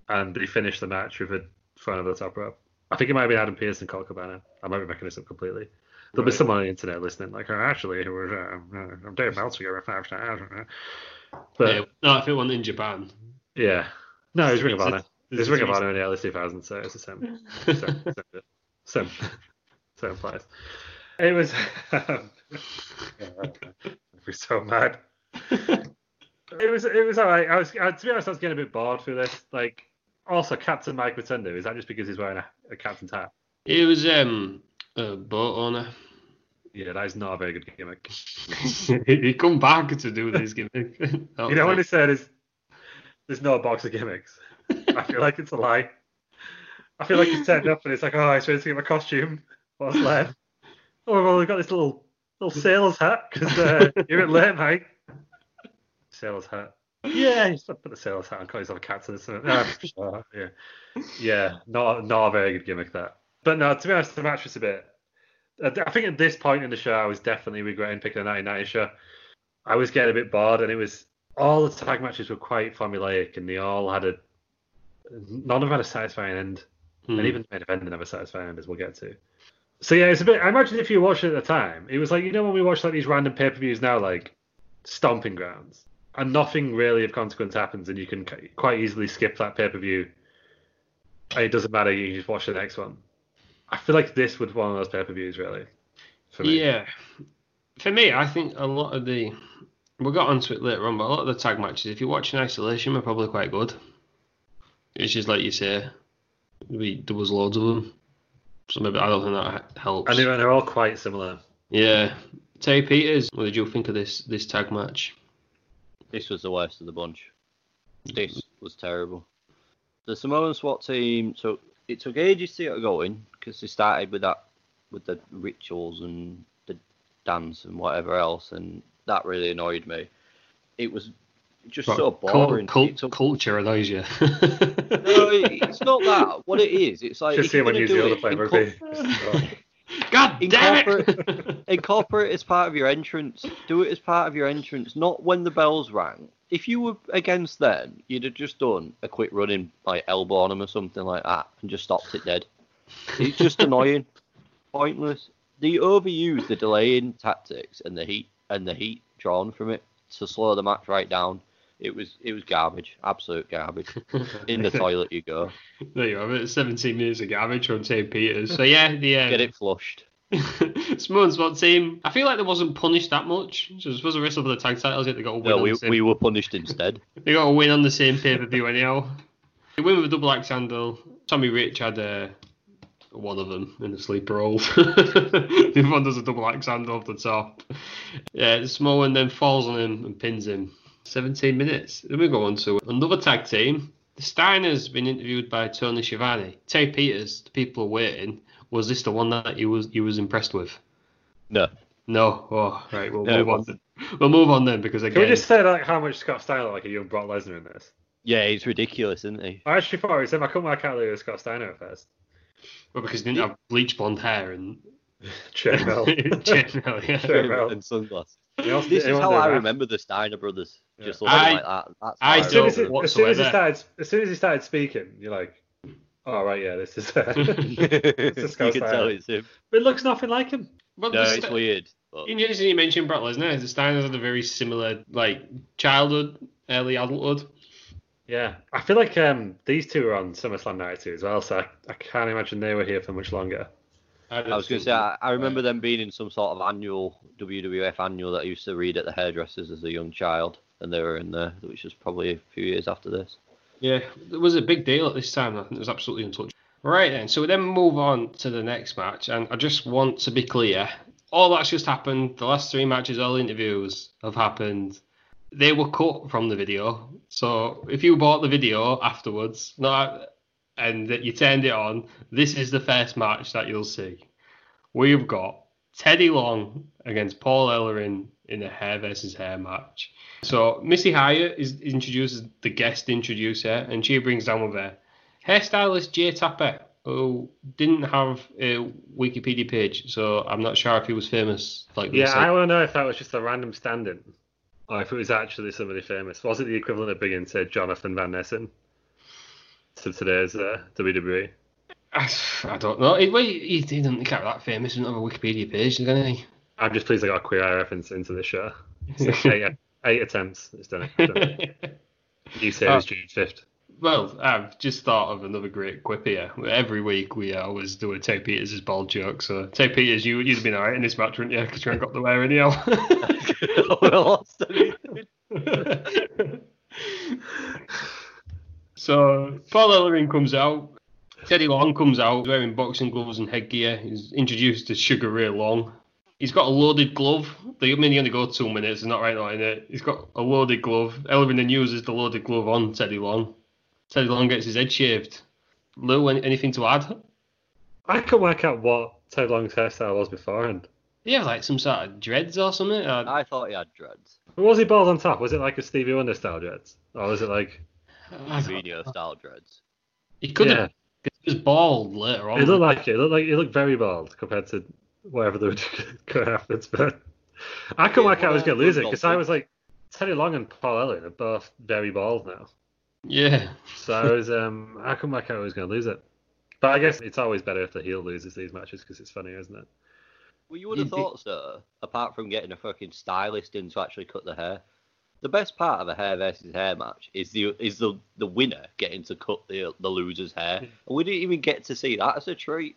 and they finished the match with a front of the top rope. I think it might have been Adam Pearce and Colt Cabana. I might be making this up completely. There'll be someone on the internet listening, like, oh, actually, it was uh, uh, Dave Meltzer five stars. But Yeah, no, if it wasn't in Japan. yeah, no, it was Ring of Honor. It was Ring of Honor in the early 2000s, so it's the same. same, same, same, place. It was. Um, I'd be so mad. It was. It was alright. I was. I, to be honest, I was getting a bit bored through this. Like, also Captain Mike Rotunda. Is that just because he's wearing a, a captain's hat? He was um a boat owner. Yeah, that is not a very good gimmick. he come back to do this gimmick. You know when he said is, "There's no box of gimmicks." I feel like it's a lie. I feel like he's turned up and it's like, "Oh, I supposed to get my costume. What's left?" Oh, well, we've got this little little sailor's hat because uh, you're at late, mate. Sailor's hat. Yeah, he's put the sailor's hat on, call himself a captain sure, yeah, yeah, not not a very good gimmick that. But no, to be honest, the match was a bit. I think at this point in the show, I was definitely regretting picking a 99 show. I was getting a bit bored, and it was all the tag matches were quite formulaic, and they all had a none of them had a satisfying end, Hmm. and even the main event didn't have a satisfying end, as we'll get to. So yeah, it's a bit. I imagine if you watched it at the time, it was like you know when we watch like these random pay per views now, like Stomping Grounds, and nothing really of consequence happens, and you can quite easily skip that pay per view, it doesn't matter. You can just watch the next one. I feel like this would one of those pay per views, really. For me. Yeah. For me, I think a lot of the we'll get onto it later on, but a lot of the tag matches, if you watch in isolation, are probably quite good. It's just like you say, we, there was loads of them, so maybe I don't think that helps. And they're, they're all quite similar. Yeah, Terry Peters, what did you think of this this tag match? This was the worst of the bunch. This was terrible. The Samoan SWAT team took it took ages to get going because they started with that with the rituals and the dance and whatever else, and that really annoyed me. It was just so boring. Cult, took- culture annoys you. no, it- it's not that. What it is, it's like Just see when gonna you do the other it, play rugby. God damn it! Incorporate- as part of your entrance. Do it as part of your entrance, not when the bells rang. If you were against then, you'd have just done a quick running in like elbow on him or something like that and just stopped it dead. It's just annoying, pointless. They overuse the delaying tactics and the heat and the heat drawn from it to slow the match right down. It was it was garbage, absolute garbage. In the toilet you go. there you have it. 17 minutes of garbage from Terry Peters. So yeah, the uh, Get it flushed. Samoan SWAT team. I feel like they wasn't punished that much. So I suppose the rest of the tag titles, yet they got a win. No, we, same, we were punished instead. They got a win on the same pay per view anyhow. They win with a double axe handle. Tommy Rich had uh, one of them in the sleeper hold. the other one does a double axe handle off the top. Yeah, Samoan then falls on him and pins him. 17 minutes. Then we go on to another tag team. The Steiners been interviewed by Tony Schiavone. Terry Peters, the people are waiting. Was this the one that you was you was impressed with? No. No. Oh, right. We'll No, move on. Then. We'll move on then because I Can we just say like how much Scott Steiner looked like a young Brock Lesnar in this? Yeah, he's ridiculous, isn't he? I actually thought it was him. I couldn't work out that it was Scott Steiner at first. well, because he didn't have bleach blonde hair and Chainmail. Chainmail, yeah. Chainmail. and sunglasses. He This is how I remember the Steiner brothers. Just Yeah. looking I- like that. That's I As soon as, don't he, as soon as he started, as soon as he started speaking, you're like, "Oh right, yeah, this is." Uh, you is Scott can Steiner. tell it's him. it looks nothing like him. Well, No, it's St- weird. But Interesting you mentioned Brock Lesnar. The Steiners had a very similar, like, childhood, early adulthood. Yeah, I feel like um, these two were on SummerSlam '92 as well, so I, I can't imagine they were here for much longer. I was going to say, I, I remember them being in some sort of annual WWF annual that I used to read at the hairdressers as a young child, and they were in there, which was probably a few years after this. Yeah, it was a big deal at this time. I think it was absolutely untouchable. Right then, so we then move on to the next match, and I just want to be clear: all that's just happened. The last three matches, all interviews have happened. They were cut from the video, so if you bought the video afterwards, not and that you turned it on, this is the first match that you'll see. We've got Teddy Long against Paul Ellering in a hair versus hair match. So Missy Hyatt is introduced as the guest introducer, and she brings down with her hairstylist Jay Tapper, who didn't have a Wikipedia page, so I'm not sure if he was famous. Like Yeah, said. I want to know if that was just a random stand-in, or if it was actually somebody famous. Was it the equivalent of bringing, say, Jonathan Van Nessen to today's uh, WWE? I, don't know. He, he, he didn't can't that famous. He doesn't have a Wikipedia page, doesn't he? I'm just pleased I got a queer reference into this show. Like eight, eight attempts. It's done it. Done it. New series, Oh. June fifth. Well, I've just thought of another great quip here. Every week we always do a Ted Peters' bald joke. So, Ted Peters, you, you'd have been alright in this match, wouldn't you? Because you ain't got the wear anyhow. so, Paul Ellering comes out. Teddy Long comes out wearing boxing gloves and headgear. He's introduced as Sugar Ray Long. He's got a loaded glove. The I mean, he only go two minutes. It's not right now in it. He's got a loaded glove. Ellering then uses the loaded glove on Teddy Long. Teddy Long gets his head shaved. Lou, any- anything to add? I can work out what Teddy Long's hairstyle was beforehand. Do you have like some sort of dreads or something? Uh, I thought he had dreads. Was he bald on top? Was it like a Stevie Wonder style dreads, or was it like? I don't Mourinho style dreads. He could Yeah. have. He was bald later on. It looked like it. It looked like it looked very bald compared to whatever they were going afterwards. But I couldn't Yeah, work out I was going to lose it because I was like, Teddy Long and Paul Ellering are both very bald now. yeah. So I was um I couldn't work out I was going to lose it. But I guess it's always better if the heel loses these matches because it's funnier, isn't it? Well, you would have thought so, apart from getting a fucking stylist in to actually cut the hair. The best part of a hair versus hair match is the is the the winner getting to cut the the loser's hair, hmm. and we didn't even get to see that as a treat.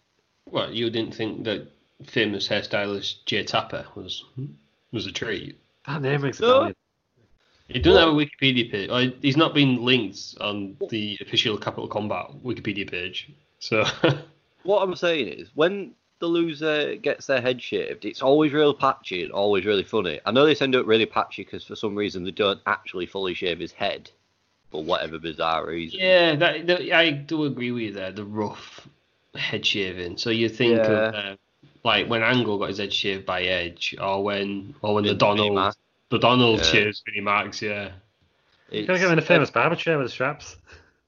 Well, you didn't think that famous hairstylist Jay Tapper was was a treat. That name rings a No. bell. He doesn't have a Wikipedia page. Or he's not been linked on the official Capital Combat Wikipedia page. So What I'm saying is, when the loser gets their head shaved, it's always real patchy and always really funny. I know this end up really patchy because for some reason they don't actually fully shave his head, for whatever bizarre reason. yeah, that, that- I do agree with you there. The rough head shaving. So you think of uh, like when Angle got his head shaved by Edge, or when or when the Donald the Donald Yeah. shaves Vinnie Max. Yeah. It's- Gotta get him in a famous barber chair with the straps.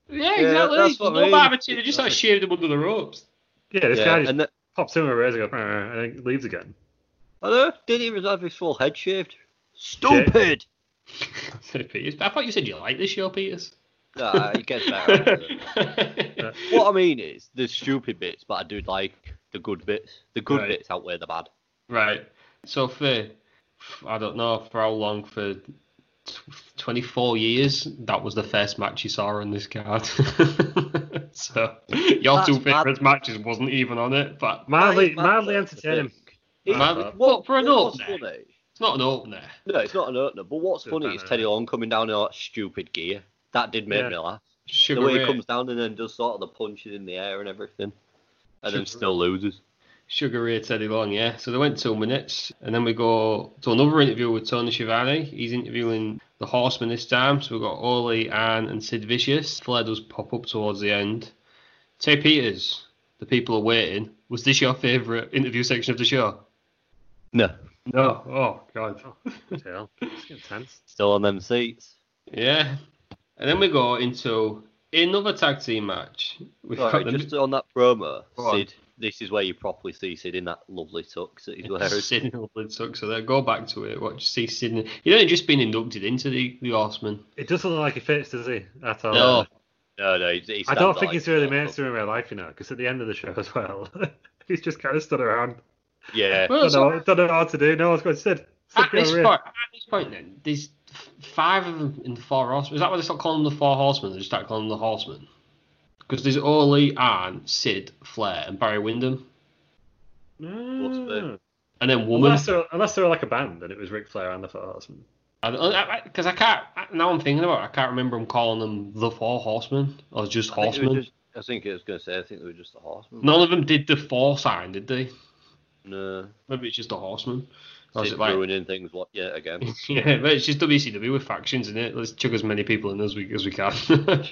Yeah, Yeah, exactly. that's what I no mean. barber chair, They just like shaved him under the ropes. Yeah, this yeah, guy just and the, pops in with a razor, goes, and then leaves again. Hello? didn't even have his full head shaved. Stupid. Peters, I thought you said you liked this show, Peters. Nah, it gets better. after what I mean is, the stupid bits, but I do like the good bits. The good Right. bits outweigh the bad. Right. So for I don't know for how long for t- 24 years that was the first match you saw on this card. so your That's two mad. favourite matches wasn't even on it, but Mildly, That is mad, mildly though, entertaining. to It- Man, what, for an what's opener. it's not an opener. No, it's not an opener. But what's Good funny is Teddy. Long coming down in that stupid gear. That did make Yeah. me laugh. Sugar the way he comes down and then does sort of the punches in the air and everything, and then still loses. Sugar Ray Teddy Long, yeah. So they went two minutes, and then we go to another interview with Tony Schiavone. He's interviewing the Horsemen this time. So we've got Ole, Arn, and Sid Vicious. Flair does pop up towards the end. Tay Peters, the people are waiting. Was this your favourite interview section of the show? No, No. Oh, God. Hell, it's getting tense. still on them seats. Yeah. And then we go into another tag team match. We've got Sorry, the just on that promo, Go on. Sid. This is where you properly see Sid in that lovely tux that he's wearing. Sid in Blood Sucks. So there, go back to it. Watch, see Sid. in- He'd only just been inducted into the, the Horsemen. It doesn't look like he fits, does he? At all. No. No, no, he, he I don't think he's really a- mainstream in real life, you know, because at the end of the show as well, he's just kind of stood around. Yeah, Well, Don't so- know, don't know what to do. No one's going to sit. sit At this, point, at this point, then, there's five of them in the Four Horsemen. Is that why they start calling them the Four Horsemen? They just start calling them the Horsemen? Because there's Ole, Arn, Sid, Flair, and Barry Windham. Mm. And then Woman. Unless they're, unless they're like a band and it was Ric Flair and the Four Horsemen. Because I, can't. Now I'm thinking about it, I can't remember them calling them the Four Horsemen or just I think, they were Horsemen. just, I think I was going to say, I think they were just the horsemen. None of them did the Four sign, did they? No, Maybe it's just the Horsemen. Is it ruining things. What? Yeah, again. yeah, but it's just WCW with factions in it. Let's chuck as many people in as we as we can.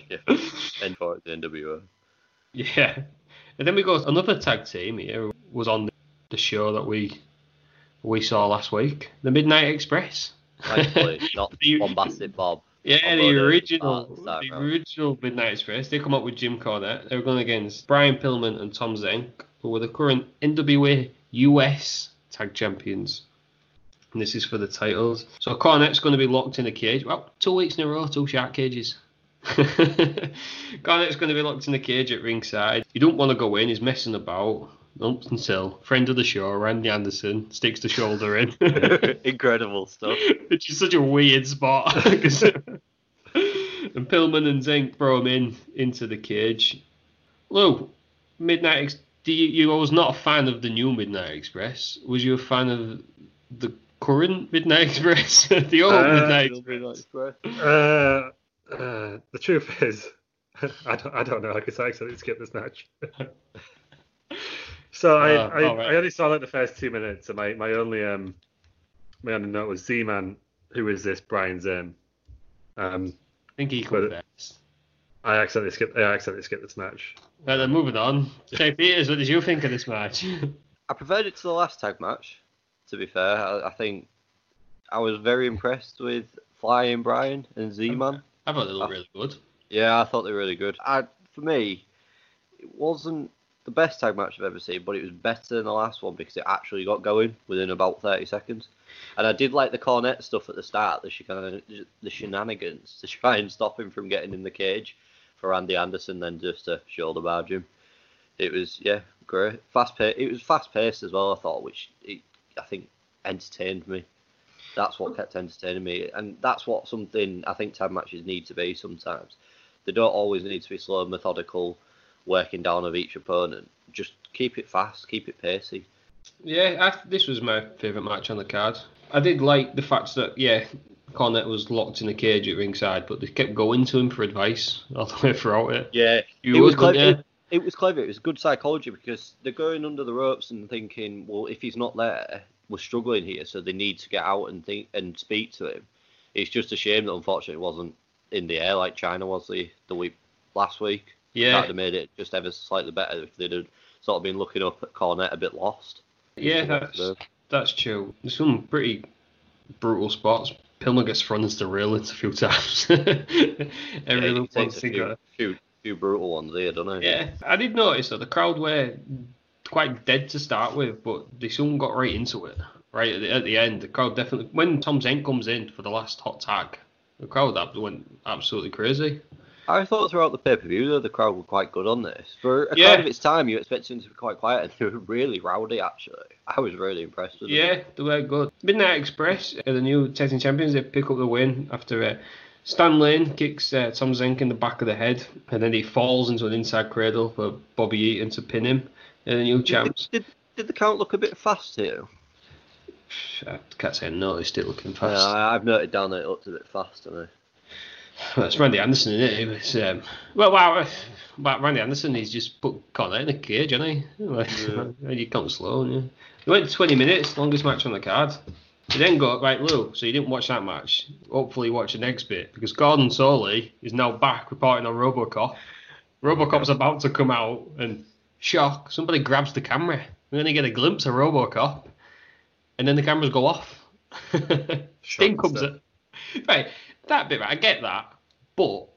yeah, and for it, the NWO. Yeah. And then we got another tag team here was on the show that we we saw last week, the Midnight Express. Thankfully, not The- bombastic Bob. Yeah, the original, the original Midnight Express. They come up with Jim Cornette. They were going against Brian Pillman and Tom Zenk, who were the current NWA US Tag Champions. And this is for the titles. So Cornette's going to be locked in a cage. Well, two weeks in a row, two shark cages. Cornette's going to be locked in a cage at ringside. You don't want to go in. He's messing about. Up until friend of the show, Randy Anderson, sticks the shoulder in. Incredible stuff. which is such a weird spot. and Pillman and Zenk throw him in into the cage. Lou, Midnight. Ex- do you, you was not a fan of the new Midnight Express? Was you a fan of the current Midnight Express? the old Uh, Midnight Midnight Express. Express. Uh, uh, the truth is, I don't, I don't know because I accidentally skipped this match. so I, Uh, I, alright. I only saw like the first two minutes, and my, my only um my only note was Z-Man. Who is this? Brian Zane. Um, I think he comes But- I accidentally skipped. I accidentally skipped this match. Right, then moving on. Jay Peters, what did you think of this match? I preferred it to the last tag match. To be fair, I, I think I was very impressed with Flying Brian and Z-Man. I thought they looked really good. Yeah, I thought they were really good. I, for me, it wasn't the best tag match I've ever seen, but it was better than the last one because it actually got going within about 30 seconds. And I did like the Cornette stuff at the start, the, shenan- the shenanigans to try and stop him from getting in the cage for Randy Anderson, then just to shoulder barge him. It was yeah, great, fast paced. It was fast paced as well. I thought, which it, I think entertained me. That's what kept entertaining me, and that's what something I think tag matches need to be sometimes. They don't always need to be slow, methodical, working down of each opponent. Just keep it fast, keep it pacey. Yeah, I, this was my favourite match on the card. I did like the fact that yeah, Cornette was locked in a cage at ringside, but they kept going to him for advice all the way throughout it. Yeah, You it was would, clever. wouldn't It, it was clever. It was good psychology because they're going under the ropes and thinking, well, if he's not there, we're struggling here, so they need to get out and think and speak to him. It's just a shame that unfortunately it wasn't in the air like China was the the week last week. Yeah. That'd have made it just ever slightly better if they'd have sort of been looking up at Cornette a bit lost. Yeah, As to what to that's that's true. There's some pretty brutal spots. Pillman gets into the railings a few times. Yeah, Everyone he takes to few, few, few brutal ones here, don't he? Yeah, I did notice that the crowd were quite dead to start with, but they soon got right into it. Right at the, at the end, the crowd definitely. When Tom Zenk comes in for the last hot tag, the crowd went absolutely crazy. I thought throughout the pay per view though the crowd were quite good on this. For a Yeah. crowd of its time, you expect them to be quite quiet, and they were really rowdy. Actually, I was really impressed with them. Yeah, they were good. Midnight Express, uh, the new tag team champions, they pick up the win after uh, Stan Lane kicks uh, Tom Zenk in the back of the head, and then he falls into an inside cradle for Bobby Eaton to pin him. And the new Did, champs. did, did the count look a bit fast here? I can't say I noticed it looking fast. Yeah, I've noted down that it looked a bit fast, and Well, it's Randy Anderson, isn't it? Um, well, wow, about Randy Anderson, he's just put Cornette in a cage, hasn't he? Like, You can't slow, yeah. It went 20 minutes, longest match on the card. He then got, right, Lou, so you didn't watch that match. Hopefully you watch the next bit, because Gordon Solie is now back reporting on Robocop. Robocop's about to come out, and shock, somebody grabs the camera. We're going to get a glimpse of Robocop, and then the cameras go off. Sting comes stuff. in. Right, that bit, right, I get that. But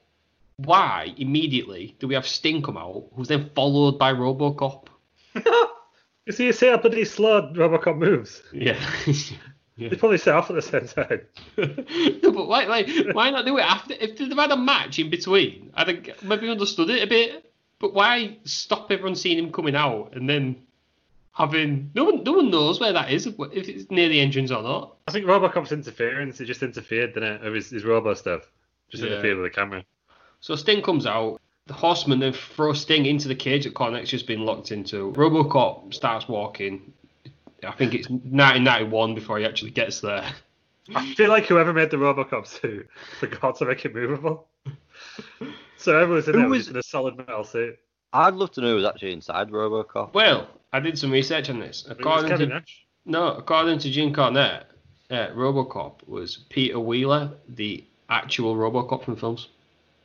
why immediately do we have Sting come out, who's then followed by Robocop? You see, you see how bloody slow Robocop moves. Yeah. They probably set off at the same time. no, but why, like, why not do it after? If they'd have had a match in between, I'd have maybe understood it a bit. But why stop everyone seeing him coming out and then having no one? No one knows where that is if it's near the entrance or not. I think Robocop's interference, it just interfered, didn't it? Of his, his Robo stuff. Just Yeah. interfered with the camera. So Sting comes out. The Horseman then throws Sting into the cage that Cornette's just been locked into. Robocop starts walking. I think it's 1991 before he actually gets there. I feel like whoever made the Robocop suit forgot to make it movable. So everyone's in there was- in a solid metal suit. I'd love to know who's actually inside Robocop. Well, I did some research on this. I it was According Kevin to, Nash. no, according to Jim Cornette, uh, Robocop was Peter Weller, the actual Robocop from films.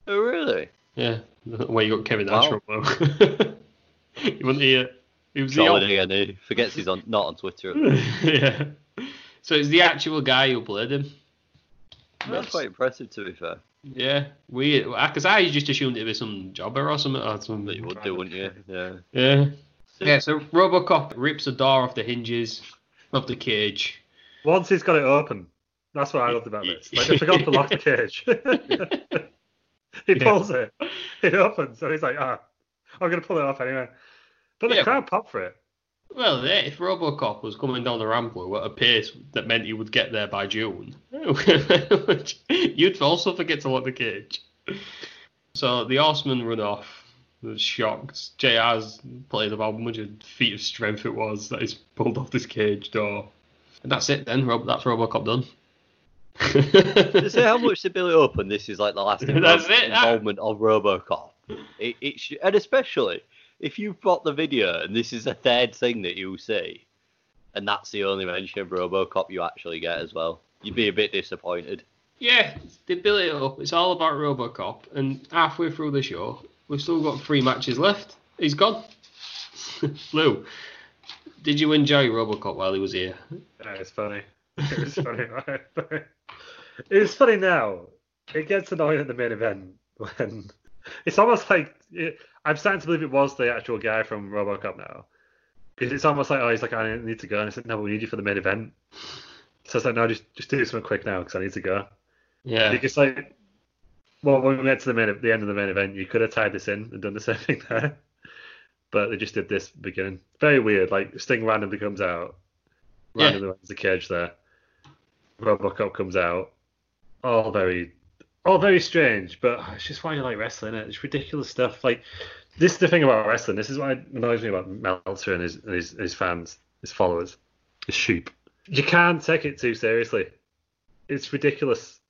Oh, really? Yeah, where you got Kevin Nash Wow. from. you wouldn't hear. He was the Solid again. He forgets he's on not on Twitter. yeah. So it's the actual guy who played him. That's quite impressive, to be fair. Yeah, weird. Because I just assumed it'd be some jobber or something. Or That you would do, wouldn't you? Yeah. Yeah. Yeah, so Robocop rips the door off the hinges of the cage. Once he's got it open, that's what I loved about this. Like, they forgot to lock the cage. he Yeah. pulls it, it opens, so he's like, ah, I'm going to pull it off anyway. But the Yeah. crowd popped for it. Well, yeah, if Robocop was coming down the ramp at a pace that meant he would get there by June, you'd also forget to lock the cage. So the Horsemen run off. Was shocked. JR's played about how much a feat of strength it was that he's pulled off this cage door. And that's it then. Rob, that's Robocop done. to say how much they built it up, and this is like the last That's involvement, it, involvement of RoboCop. It, it sh- and especially if you've got the video and this is the third thing that you see, and that's the only mention of RoboCop you actually get as well, you'd be a bit disappointed. Yeah, they built it up. It's all about Robocop, and halfway through the show, we've still got three matches left. He's gone. Lou, did you enjoy Robocop while he was here? Yeah, it's funny. It was funny. right? it's funny now. It gets annoying at the main event when it's almost like it, I'm starting to believe it was the actual guy from RoboCop now. Because it's almost like oh he's like I need to go and I said no we need you for the main event. So it's like no just just do something quick now because I need to go. Yeah. Because like well when we get to the main the end of the main event you could have tied this in and done the same thing there. But they just did this beginning. Very weird. Like Sting randomly comes out, Yeah. randomly runs the cage there. Robocop comes out. All very, all very strange. But it's just why you like wrestling. It? It's ridiculous stuff. Like this is the thing about wrestling. This is what annoys me about Meltzer and his and his, his fans. his followers, his sheep. You can't take it too seriously. It's ridiculous.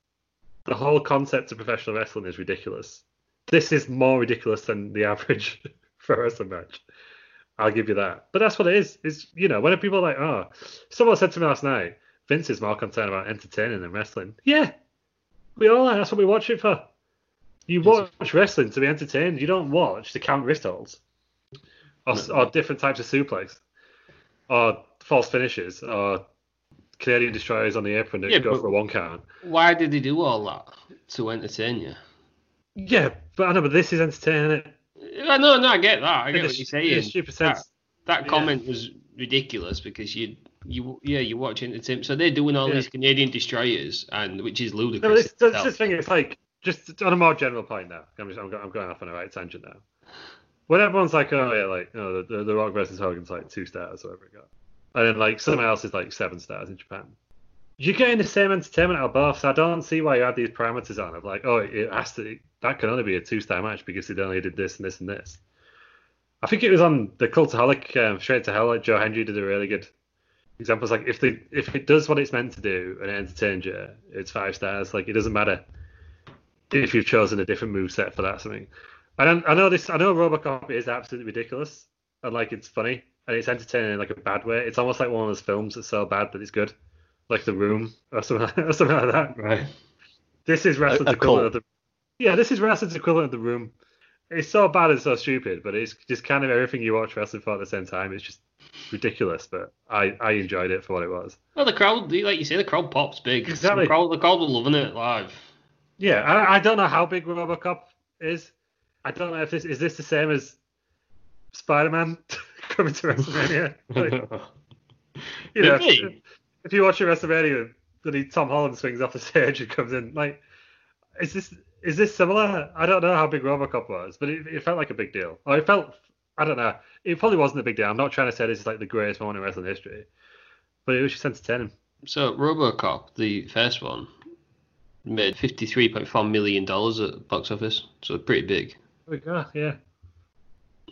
The whole concept of professional wrestling is ridiculous. This is more ridiculous than the average for a wrestling match. I'll give you that. But that's what it is. Is you know, when people are like, oh, someone said to me last night, Vince is more concerned about entertaining than wrestling. Yeah, we all are. That's what we watch it for. You watch wrestling to be entertained. You don't watch to count wrist holds or, or different types of suplex or false finishes or Canadian destroyers on the apron that Yeah, go for a one count. Why did they do all that to entertain you? Yeah, but I know, but this is entertaining. I know, no, I get that. I get what you're saying. stupid That, sense. that Yeah. comment was ridiculous because you, you, yeah, you watch entertainment. So they're doing all Yeah. these Canadian destroyers, and which is No, ludicrous. this, this, itself. this thing It's like just on a more general point now. I'm, just, I'm, I'm going off on a right tangent now. When everyone's like, oh yeah, like oh, the, the, the Rock versus Hogan's like two stars, or whatever it got, and then like someone else is like seven stars in Japan. You're getting the same entertainment out of both, so I don't see why you add these parameters on of like, oh, it has to, that can only be a two star match because it only did this and this and this. I think it was on the Cultaholic um, Straight to Hell. Like Joe Hendry did a really good example. It's like if they if it does what it's meant to do and entertains you, it's five stars. Like it doesn't matter if you've chosen a different move set for that or something. I don't, I know this. I know RoboCop is absolutely ridiculous and like it's funny and it's entertaining in like a bad way. It's almost like one of those films that's so bad that it's good, like The Room or something, or something like that. right. This is wrestling's a equivalent of the. Yeah, this is wrestling's equivalent of The Room. It's so bad and so stupid, but it's just kind of everything you watch wrestling for at the same time. It's just ridiculous, but I I enjoyed it for what it was. Well, the crowd, like you say, the crowd pops big. Exactly. The crowd, the crowd were loving it live. Yeah, I, I don't know how big RoboCop is. I don't know if this is this the same as Spider-Man coming to WrestleMania. Like, you know, if, if you watch a WrestleMania, that he Tom Holland swings off the stage and comes in, like, is this is this similar? I don't know how big RoboCop was, but it, it felt like a big deal. Or it felt, I don't know, it probably wasn't a big deal. I'm not trying to say this is like the greatest moment in wrestling history, but it was just entertaining. So RoboCop, the first one, made fifty-three point four million dollars at box office, so pretty big. There we go. Yeah.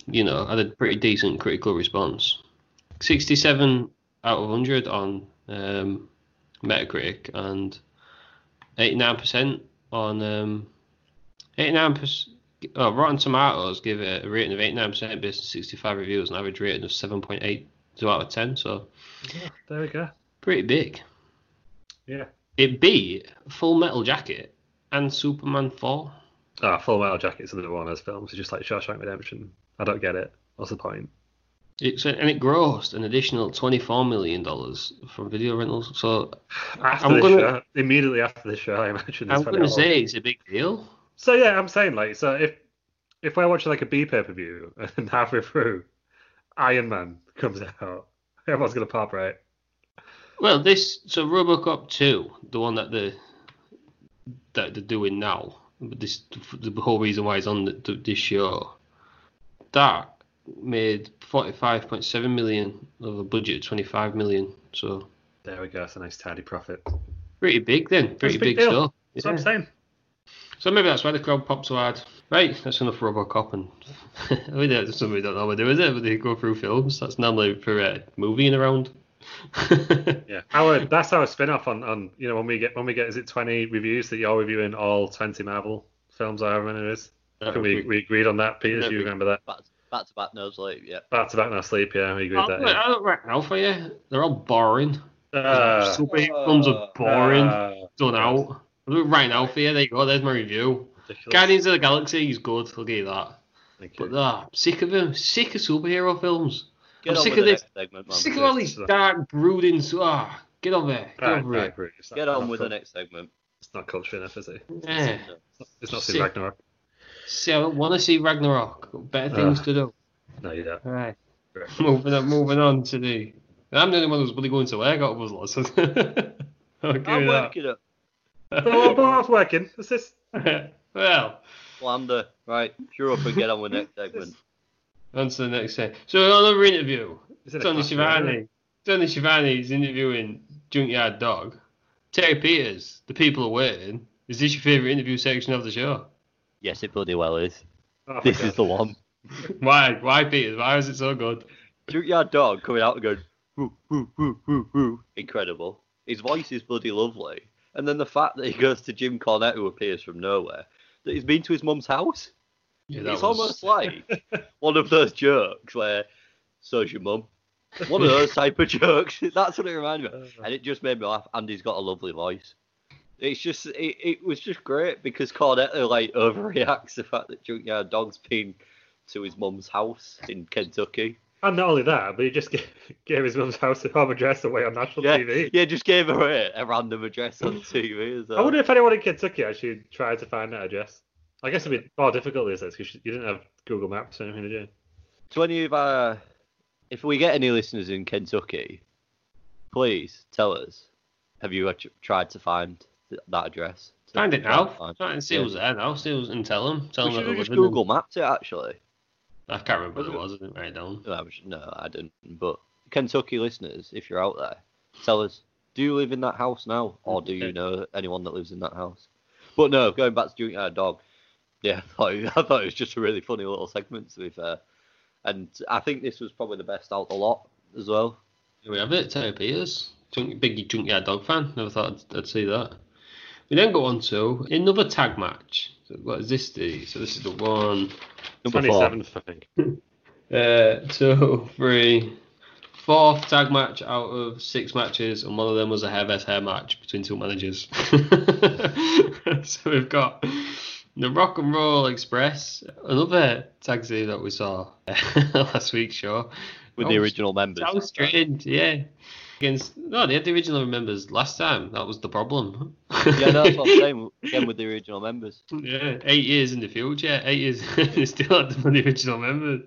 You know, had a pretty decent critical response. Sixty-seven out of hundred on um, Metacritic and eighty-nine percent on um, eighty-nine percent. Oh, Rotten Tomatoes give it a rating of eighty-nine percent based on sixty-five reviews, an average rating of seven point eight out of ten. So yeah. There we go. pretty big. Yeah. It beat Full Metal Jacket and Superman 4. Ah, Full Metal Jacket's another one of those films. It's just like Shawshank Redemption. I don't get it. What's the point? It's, and it grossed an additional $24 million from video rentals. So After I'm gonna- show, immediately after the show, I imagine. I'm going to say it's a big deal. So yeah, I'm saying like, so if if we're watching like a B pay per view and halfway through, Iron Man comes out, everyone's gonna pop, right? Well, this so RoboCop 2, the one that they that they're doing now, but this the whole reason why it's on the, this show, that made 45.7 million of a budget of 25 million. So There we go. It's a nice tidy profit. pretty big then, pretty big big, deal. stuff. That's what I'm saying. So maybe that's why the crowd popped so hard. Right, that's enough RoboCop and I mean, that's something we don't know what to do with it, but they go through films. That's normally for uh, moving around. Yeah, our that's our spin off on, on you know when we get when we get is it 20 reviews that you're reviewing all 20 Marvel films or however many it is. Can we we agreed on that, Peter? Do you remember that? Back, back to back, no sleep. Yeah. Back to back, no sleep. Yeah, we agreed I that. don't, I don't reckon now for you. They're all boring. Yeah. Uh, Superhero films are boring. uh, done out. I'll right now for you. There you go. There's my review. ridiculous. Guardians of the Galaxy is good. I'll give you that. Thank you. But uh, sick of them. Sick of superhero films. Get I'm sick of this. next segment, man. Sick of all these dark brooding. so- Ah, get on there. Get Right, over right, it. right. Not- Get on not with the next segment. It's not culture enough, is it? Yeah. It's not Sick. seen Ragnarok. See, I don't want to see Ragnarok. Got better things Ugh. to do. No, you don't. All right. Right. moving on. Moving on to the. I'm the only one who's really going to work out of us lots. I'll give I'm you that. working it. Oh, but I was working. What's this? well, Lander. Right. Cheer up and get on with the next segment. On to the next thing. So another interview. Is it a Tony class Schiavone. Tony Schiavone is interviewing Junkyard Dog. Terry Peters, the people are waiting. Is this your favourite interview section of the show? Yes, it bloody well is. Oh, This for is the one. Why? Why Peters? Why is it so good? Junkyard dog coming out and going, woo, woo, woo, woo, woo. incredible. His voice is bloody lovely. And then the fact that he goes to Jim Cornette, who appears from nowhere, that he's been to his mum's house. Yeah, it's was- almost like one of those jokes where, so's your mum. One of those type of jokes. That's what it reminded me of. Uh. And it just made me laugh. Andy's got a lovely voice. It's just, it, it was just great because Cornetto, like overreacts the fact that Junkyard Dog's been to his mum's house in Kentucky. And not only that, but he just gave, gave his mum's house a home address away on national Yeah, TV. yeah, just gave away a random address on TV well. I wonder if anyone in Kentucky actually tried to find that address. I guess it'd be more difficult these days because you didn't have Google Maps or anything, did you? to any of our, if we get any listeners in Kentucky, please tell us. Have you act- tried to find th- that address? To Find it try now. and find- Try and see Yeah. who's there now. See who's and tell them. Tell We them should that have they're just living in- Google Mapped it actually. I can't remember what it was. I didn't write it down. No, I was- no, I didn't. But Kentucky listeners, if you're out there, tell us: Do you live in that house now, or do you know anyone that lives in that house? But no, going back to Junkyard Dog, yeah, I thought, I thought it was just a really funny little segment to be fair, and I think this was probably the best out of the lot as well. Here we have it. Terry Peters, junk, big junkyard dog fan. Never thought I'd, I'd see that. We then go on to another tag match. So what is this? The so this is the one, Number four. 27th, I think. uh, two, three, fourth tag match out of six matches, and one of them was a hair vs hair match between two managers. so we've got the Rock and Roll Express, another tag team that we saw last week's show. with the Oh, original members. How strange, yeah. Against no, they had the original members last time. That was the problem. Yeah, no, that's what I'm saying. Again with the original members. Yeah, eight years in the future, eight years they still had the original members.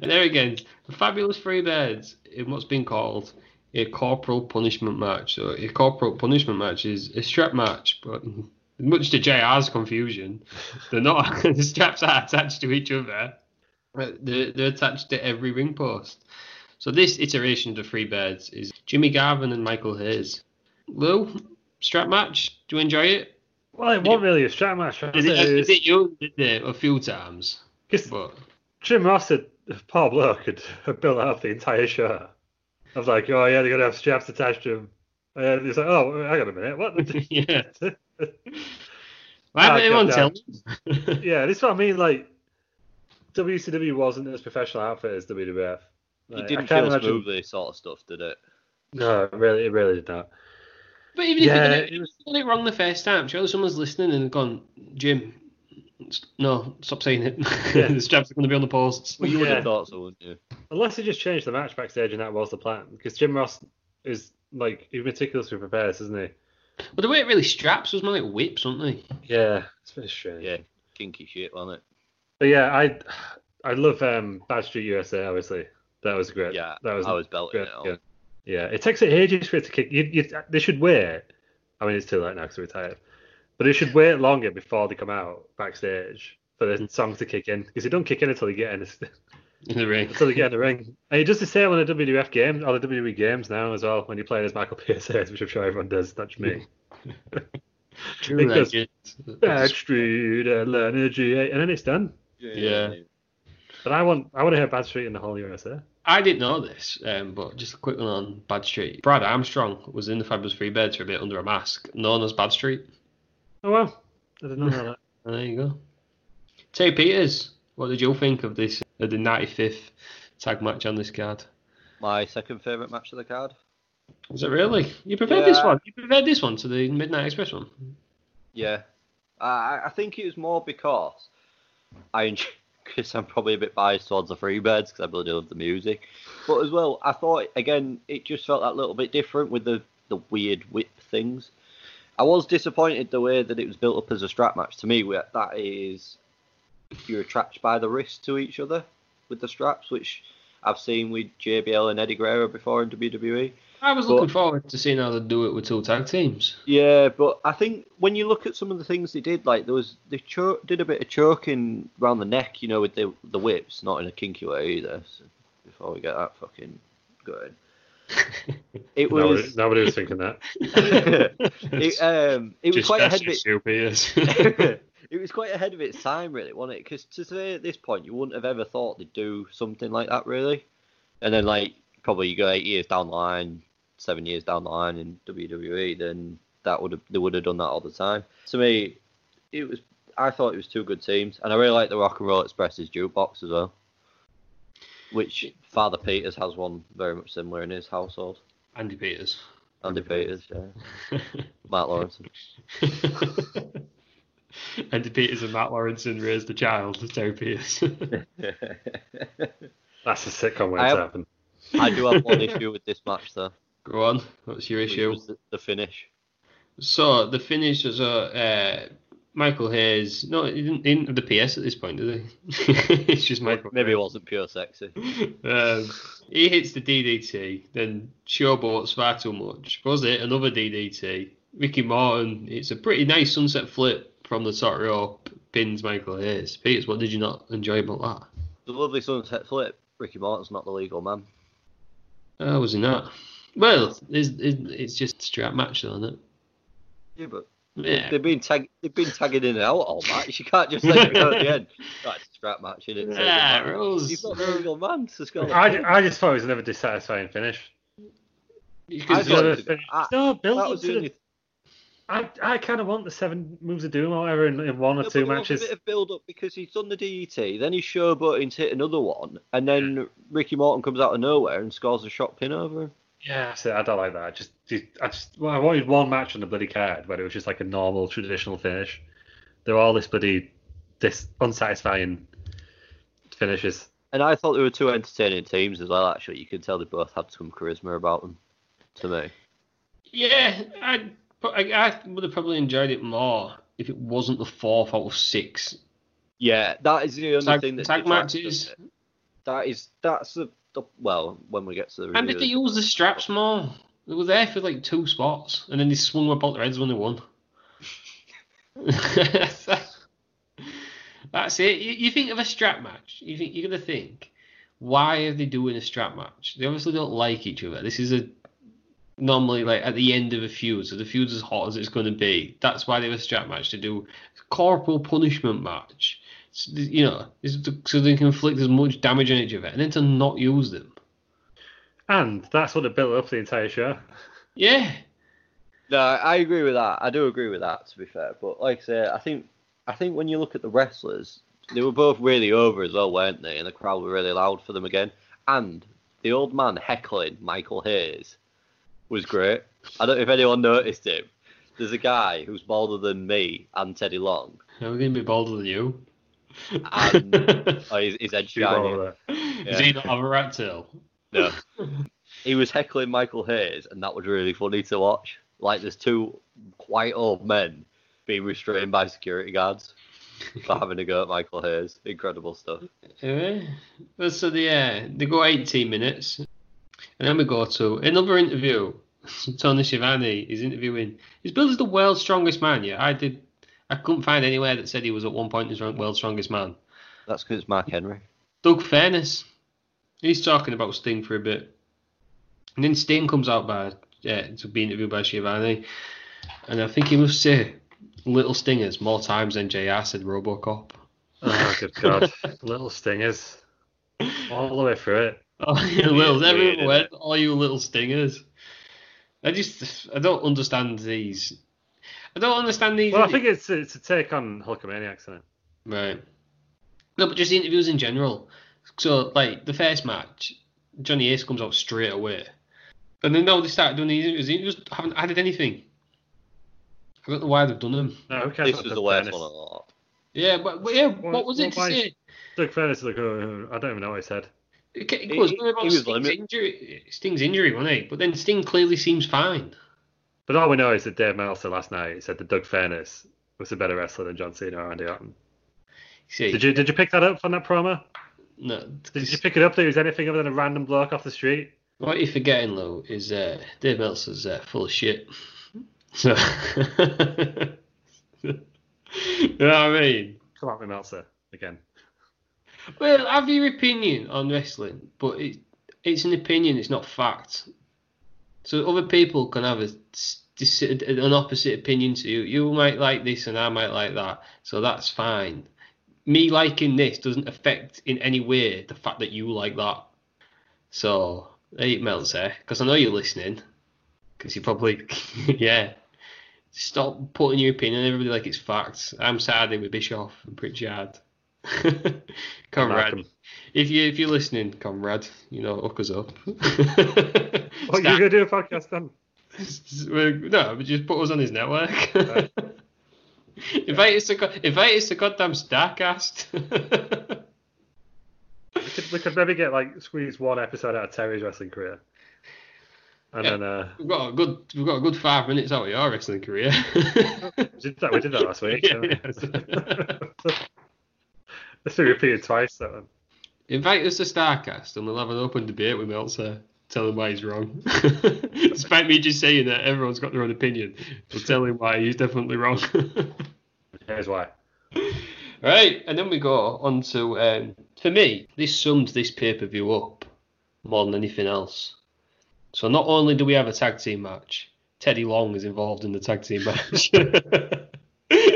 And there again, the fabulous Freebirds in what's been called a corporal punishment match. So a corporal punishment match is a strap match, but much to JR's confusion, they're not. the straps are attached to each other. They're, they're attached to every ring post. So this iteration of the Freebirds is Jimmy Garvin and Michael Hayes. Lou, strap match. Do you enjoy it? Well, it wasn't really a strap match. Did it, did it you did it a few times? Because But Jim Ross had, Paul Block had, had built out the entire show. I was like, oh yeah, they're gonna have straps attached to him. Oh, and he's like, oh, hang on a minute, what? yeah, why haven't anyone kept tell yeah, this is what I mean. Like, WCW wasn't as professional outfit as WWF. It Like, I didn't feel imagine- smoothly, sort of stuff, did it? No, it really, it really did not. But even if Yeah, you it got was- it, got it wrong the first time, surely someone's listening and gone, Jim, no, stop saying it. Yeah. the straps are going to be on the posts. Well, you would have thought so, wouldn't you? Unless they just changed the match backstage and that was the plan. Because Jim Ross is like he's meticulously prepared, isn't he? But the way it really straps was more like whips, weren't they? Yeah, it's very strange. Yeah, kinky shit, wasn't it? But yeah, I I love um, Bad Street USA. Obviously, that was great. Yeah, that was I was belting great. it on. Yeah. yeah, it takes it ages for it to kick. You, you, they should wait. I mean, it's too late now because we're tired. But they should wait longer before they come out backstage for the song to kick in because they don't kick in until they get in. In the ring. So they get in the ring. And he does the same on the WWF games, or the WWE games now as well, when you play as Michael Pierce, which I'm sure everyone does, not me. True Because- legend. Bad Street, Atlanta, GA, and then it's done. Yeah. But I want, I want to hear Bad Street in the whole USA. I didn't know this, um, but just a quick one on Bad Street. Brad Armstrong was in the Fabulous Freebirds for a bit under a mask, known as Bad Street. Oh well, I didn't know that. There you go. Terry Peters, what did you think of this, of the 95th tag match on this card? My second favourite match of the card. Was it really? You preferred this one? You preferred this one to the Midnight Express one? Yeah. I I think it was more because I enjoy, because I'm probably a bit biased towards the Freebirds because I really love the music. But as well, I thought, again, it just felt that little bit different with the, the weird whip things. I was disappointed the way that it was built up as a strap match. To me, that is, you're attached by the wrist to each other with the straps, which I've seen with JBL and Eddie Guerrero before in. WWE. I was But- looking forward to seeing how they do it with two tag teams. Yeah, but I think when you look at some of the things they did, like there was they cho- did a bit of choking around the neck, you know, with the the whips, not in a kinky way either. So before we get that fucking going, it Nobody, was nobody was thinking that. it, um it was Just quite that's ahead of just it. you, Peters. it was quite ahead of its time, really, wasn't it? Because to say at this point, you wouldn't have ever thought they'd do something like that, really. And then like probably you go eight years down the line, seven years down the line in WWE, then that would have they would have done that all the time. To me, it was I thought it was two good teams, and I really like the Rock and Roll Express's jukebox as well, which Father Peters has one very much similar in his household. Andy Peters. Andy Peters, yeah. Matt Lawrence. Andy Peters and Matt Lawrence and raised the child, Terry Peters. That's a sitcom way I to have- happen. I do have one issue with this match though. Go on, what's your issue? was the, the finish. So the finish was uh, uh, Michael Hayes. No, he didn't, he didn't have the PS at this point, did he? it's just Michael. Maybe it wasn't pure sexy. Um, he hits the DDT, then showboats far too much. Was it another DDT? Ricky Morton. It's a pretty nice sunset flip from the top rope. Pins Michael Hayes. Peters, what did you not enjoy about that? The lovely sunset flip. Ricky Morton's not the legal man. Oh, was he not? Well, it's, it's it's just a strap match, though, isn't it? Yeah, but Yeah. they've been tag they've been tagging in and out all match. You can't just let it at the end. Right, it's a strap match, isn't it? Ah, rules. He's not the legal man, so Scott. I, I just thought it was another dissatisfying finish. Because I thought Another it was- finish. I- no, build up to the the only I, I kind of want the seven moves of doom or whatever in, in one or No, two but there was matches. a bit of build up because he's done the DDT, then he's showboating to hit another one, and then Ricky Morton comes out of nowhere and scores a shot pin over him. Yeah, so I don't like that. I just, I just, well, I wanted one match on the bloody card where it was just like a normal traditional finish. They're all this bloody, this unsatisfying finishes. And I thought they were two entertaining teams as well. Actually, you could tell they both had some charisma about them. To me, Yeah, I, I, I would have probably enjoyed it more if it wasn't the fourth out of six yeah, that is the only tag, thing that tag matches. That is that's the, the well when we get to the And if they used the straps more, they were there for like two spots, and then they swung about their heads when they won. That's it. You, you think of a strap match, you think you're gonna think, why are they doing a strap match? They obviously don't like each other. This is a normally like at the end of a feud, so the feud's as hot as it's going to be. That's why they have a strap match to do corporal punishment match. So, you know, so they can inflict as much damage on each other, and then to not use them. And that's what it built up the entire show. Yeah, No, I agree with that. I do agree with that. To be fair, but like I say, I think I think when you look at the wrestlers, they were both really over as well, weren't they? And the crowd were really loud for them again. And the old man heckling Michael Hayes was great. I don't know if anyone noticed him. There's a guy who's bolder than me and Teddy Long, Are we going to be bolder than you? and oh, his, his head Shoot all shining. of that. Does he not have a rat tail? No. he was heckling Michael Hayes, and that was really funny to watch. Like there's two quite old men being restrained by security guards for having to go at Michael Hayes. Incredible stuff. Yeah. Well, So the, uh, they go 18 minutes, and then we go to another interview. Tony Schiavone is interviewing. He's billed as the world's strongest man. Yeah, I did. I couldn't find anywhere that said he was at one point his world's strongest man. That's because it's Mark Henry. Doug Furnas. He's talking about Sting for a bit. And then Sting comes out by uh, to be interviewed by Schiavone. And I think he must say little stingers more times than JR said Robocop. Oh, good God. Little stingers. All the way through it. Oh, you little, weird, everyone went, all you little stingers. I just, I don't understand these. I don't understand these. Well, I think it's it's a take on Hulkamaniacs, isn't it? Right. No, but just the interviews in general. So, like, the first match, Johnny Ace comes out straight away. And then now they start doing these interviews. They just haven't added anything. I don't know why they've done them. No, who cares This about was the worst Furnas? one of all. Yeah, but, but yeah, what, What- was it what to say? Doug Furnas is like, oh, I don't even know what he said. It, it He- was he- going about he was Sting's, injury, Sting's injury, wasn't he? But then Sting clearly seems fine. But all we know is that Dave Meltzer last night said that Doug Furnas was a better wrestler than John Cena or Randy Orton. See, Did you did you pick that up from that promo? no, Did you pick it up that he was anything other than a random bloke off the street? What you're forgetting, though, is uh, Dave Meltzer's uh, full of shit. So, you know what I mean? Come on, me Meltzer again. Well, have your opinion on wrestling, but it, it's an opinion, it's not fact. So other people can have a, an opposite opinion to you. You might like this and I might like that, so that's fine. Me liking this doesn't affect in any way the fact that you like that. So Hey, Meltzer, because I know you're listening. Because you probably, yeah. Stop putting your opinion on everybody like it's facts. I'm siding with Bischoff and Pritchard. comrade, if you if you're listening, comrade, you know, hook us up. What you gonna do a podcast then? no, but just put us on his network. invite us to invite us to goddamn Starrcast. We could, we could maybe get like squeeze one episode out of Terry's wrestling career, and Yeah. then uh, we've got a good we've got a good five minutes out of your wrestling career. we did that. We did that last week. Yeah, so- Let's be repeated twice. That one. Invite us to Starrcast and we'll have an open debate with Meltzer. Tell him why he's wrong. Despite me just saying that everyone's got their own opinion, we'll tell him why he's definitely wrong. Here's why. right, and then we go on to um, for me, this sums this pay per view up more than anything else. So not only do we have a tag team match, Teddy Long is involved in the tag team match.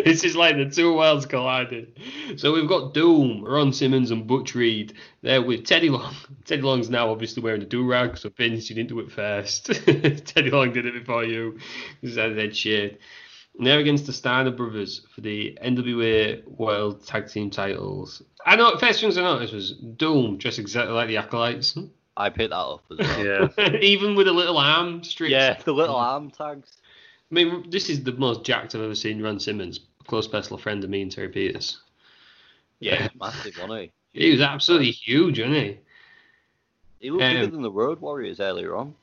this is like the two worlds colliding. So we've got Doom, Ron Simmons, and Butch Reed there with Teddy Long. Teddy Long's now obviously wearing a do rag, so Vince, you didn't do it first. Teddy Long did it before you. This is a dead shit. And they're against the Steiner brothers for the NWA World Tag Team titles. I know, first things I noticed was Doom dressed exactly like the Acolytes. I picked that up as well. Yeah. Even with a little arm strips. Yeah, the little arm tags. I mean, this is the most jacked I've ever seen Ron Simmons, a close personal friend of me and Terry Peters. Yeah, massive, wasn't he? He was absolutely huge, wasn't he? He looked bigger Um, than the Road Warriors earlier on,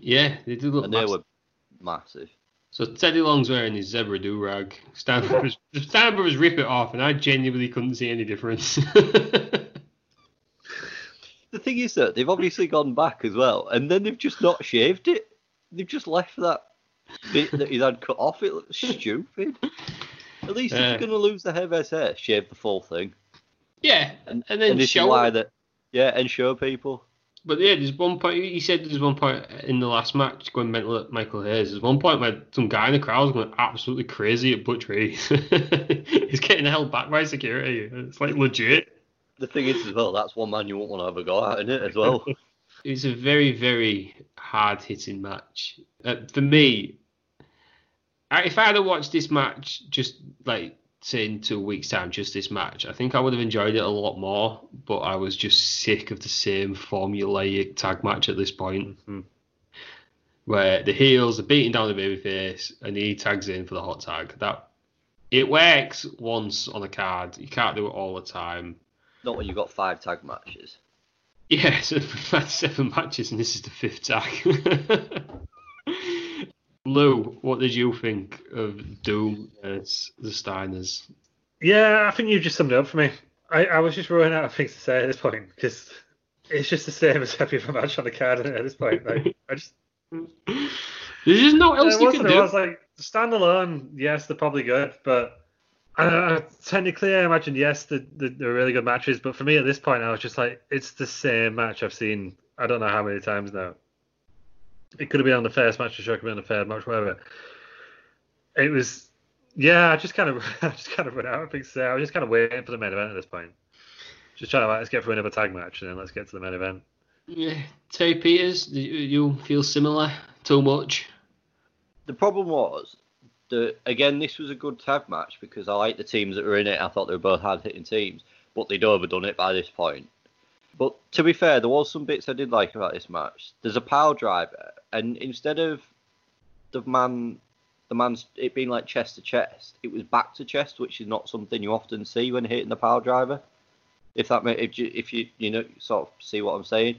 Yeah, they did look and they massive. were massive. So Teddy Long's wearing his zebra do rag. Steiner Brothers, Steiner Brothers rip it off, and I genuinely couldn't see any difference. The thing is that they've obviously gone back as well, and then they've just not shaved it. They've just left that that he's had cut off. It looks stupid. At least if Yeah. you're going to lose the hair of his hair, shave the full thing. yeah, and, and then and show why that, yeah, and show people. But yeah, there's one point. He said there's one point in the last match going mental at Michael Hayes. There's one point where some guy in the crowd was going absolutely crazy at Butch Reed. He's getting held back by security. It's like legit. The thing is as well, that's one man you won't want to have a go at in it as well. It's a very, very hard hitting match. Uh, for me, I, if I had watched this match just like say in two weeks' time, just this match, I think I would have enjoyed it a lot more. But I was just sick of the same formulaic tag match at this point, Mhm. where the heels are beating down the babyface and he tags in for the hot tag. That it works once on a card. You can't do it all the time. Not when you've got five tag matches. Yeah, so we've had seven matches and this is the fifth tag. Lou, what did you think of Doom as the Steiners? Yeah, I think you just summed it up for me. I, I was just running out of things to say at this point because it's just the same as every other match on the card at this point. Like, I just There's just no else Uh, you can do. I was like standalone. Yes, they're probably good, but uh, technically, I imagine yes, they're they're really good matches. But for me at this point, I was just like, it's the same match I've seen. I don't know how many times now. It could have been on the first match, or sure, it could be on the third match, whatever. It was, yeah. I just kind of, I just kind of run out of things to say. I was just kind of waiting for the main event at this point. Just trying to like, let's get through another tag match and then let's get to the main event. Yeah, Terry Peters, do you, you feel similar? Too much? The problem was that again, this was a good tag match because I liked the teams that were in it. I thought they were both hard hitting teams, but they'd overdone it by this point. But to be fair, there was some bits I did like about this match. There's a power driver, and instead of the man, the man's it being like chest to chest, it was back to chest, which is not something you often see when hitting the power driver. If that ma- if you if you you know sort of see what I'm saying.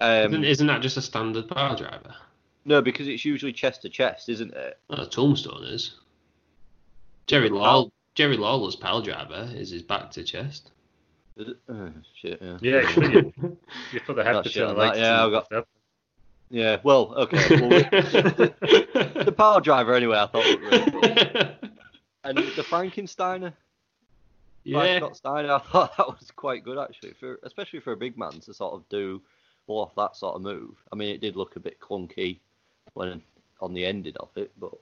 Um, isn't, isn't that just a standard power driver? no, because it's usually chest to chest, isn't it? Well, Tombstone is. Jerry Law, Jerry Lawler's power driver is his back to chest. Is? Oh, shit, yeah. Yeah, you, you, you put the head Not between the on legs. that, yeah, I've got- stuff. Yeah, well, okay. Well, we- the power driver, anyway, I thought really cool. And the Frankensteiner, yeah, Scott Steiner, I thought that was quite good, actually, for especially for a big man to sort of do pull off that sort of move. I mean, it did look a bit clunky when on the ending of it, but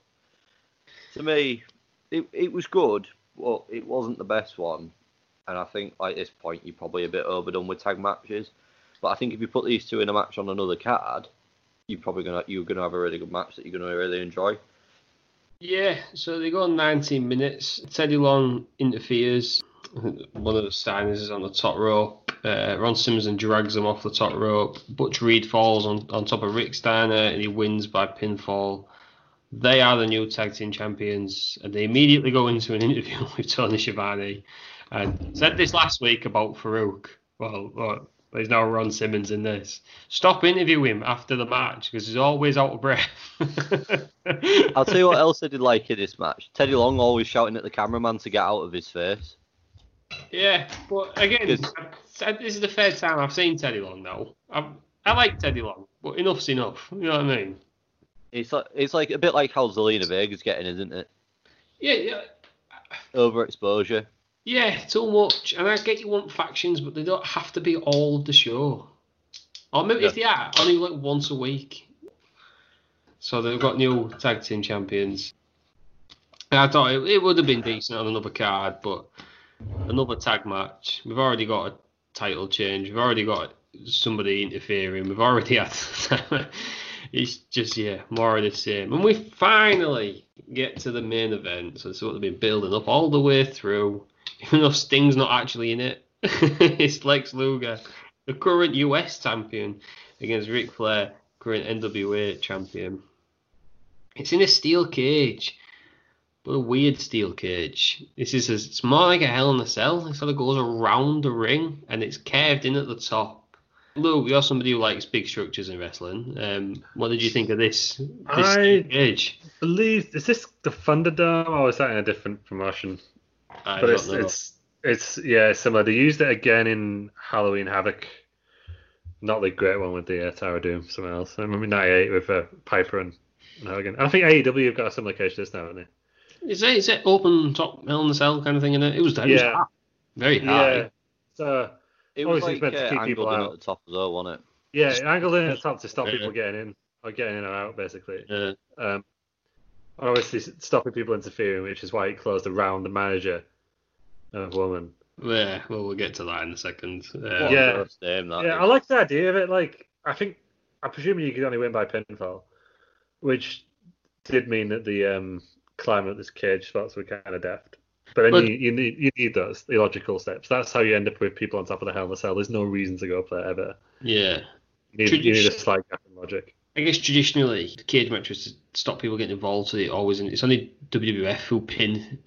to me, it, it was good, but it wasn't the best one. And I think, like this point, you're probably a bit overdone with tag matches. But I think if you put these two in a match on another card, you're probably gonna you're gonna have a really good match that you're gonna really enjoy. Yeah, so they go on 19 minutes. Teddy Long interferes. One of the Steiners is on the top rope. Uh, Ron Simmons drags him off the top rope. Butch Reed falls on, on top of Rick Steiner and he wins by pinfall. They are the new tag team champions, and they immediately go into an interview with Tony Schiavone. And said this last week about Faarooq. Well, well he's now Ron Simmons in this. Stop interviewing him after the match because he's always out of breath. I'll tell you what else I did like in this match. Teddy Long always shouting at the cameraman to get out of his face. Yeah, but again. This is the third time I've seen Teddy Long now. I, I like Teddy Long, but enough's enough. You know what I mean? It's like it's like a bit like how Zelina Vega's getting, isn't it? Yeah, yeah, Overexposure. Yeah, too much. And I get you want factions, but they don't have to be all the show. Or maybe if they are, only like once a week. So they've got new tag team champions. And I thought it, it would have been decent on another card, but another tag match. We've already got a title change. We've already got somebody interfering. We've already had. it's just yeah, more of the same. And we finally get to the main event. So it's what they've been building up all the way through. Even though Sting's not actually in it, it's Lex Luger, the current US champion, against Ric Flair, current NWA champion. It's in a steel cage. But a weird steel cage. This is a, it's more like a Hell in a Cell. It sort of goes around the ring and it's carved in at the top. Lou, you're somebody who likes big structures in wrestling. Um, what did you think of this, this I- cage? believe is this the Thunderdome or is that in a different promotion? I but don't it's know. it's it's yeah similar. They used it again in Halloween Havoc. Not the great one with the uh, Tower of Doom, something else. I remember '98 with uh, Piper and, and Hogan. I think AEW have got a similar cage to this now, haven't they? Is it, is it open top Hell in a Cell kind of thing in it? It was, it was Yeah. high, very high. Yeah. So It was Obviously, it's like meant to uh, keep people out. at the top as well, wasn't it? yeah, angled in at the top to stop Yeah. people getting in or getting in or out, basically. Uh, Um, and obviously stopping people interfering, which is why it closed around the manager of woman. yeah, well, we'll get to that in a second. Uh, Yeah. name Yeah, is. I like the idea of it. Like, I think, I presume you could only win by pinfall, which did mean that the um, climb up this cage spots were kind of deft. But then But- you, you need you need those the logical steps. That's how you end up with people on top of the Hell in a Cell. There's no reason to go up there ever. yeah. You need, you need a Tradition- slight gap in logic. I guess traditionally, the cage match was to stop people getting involved, so it always it's only WWF who pin,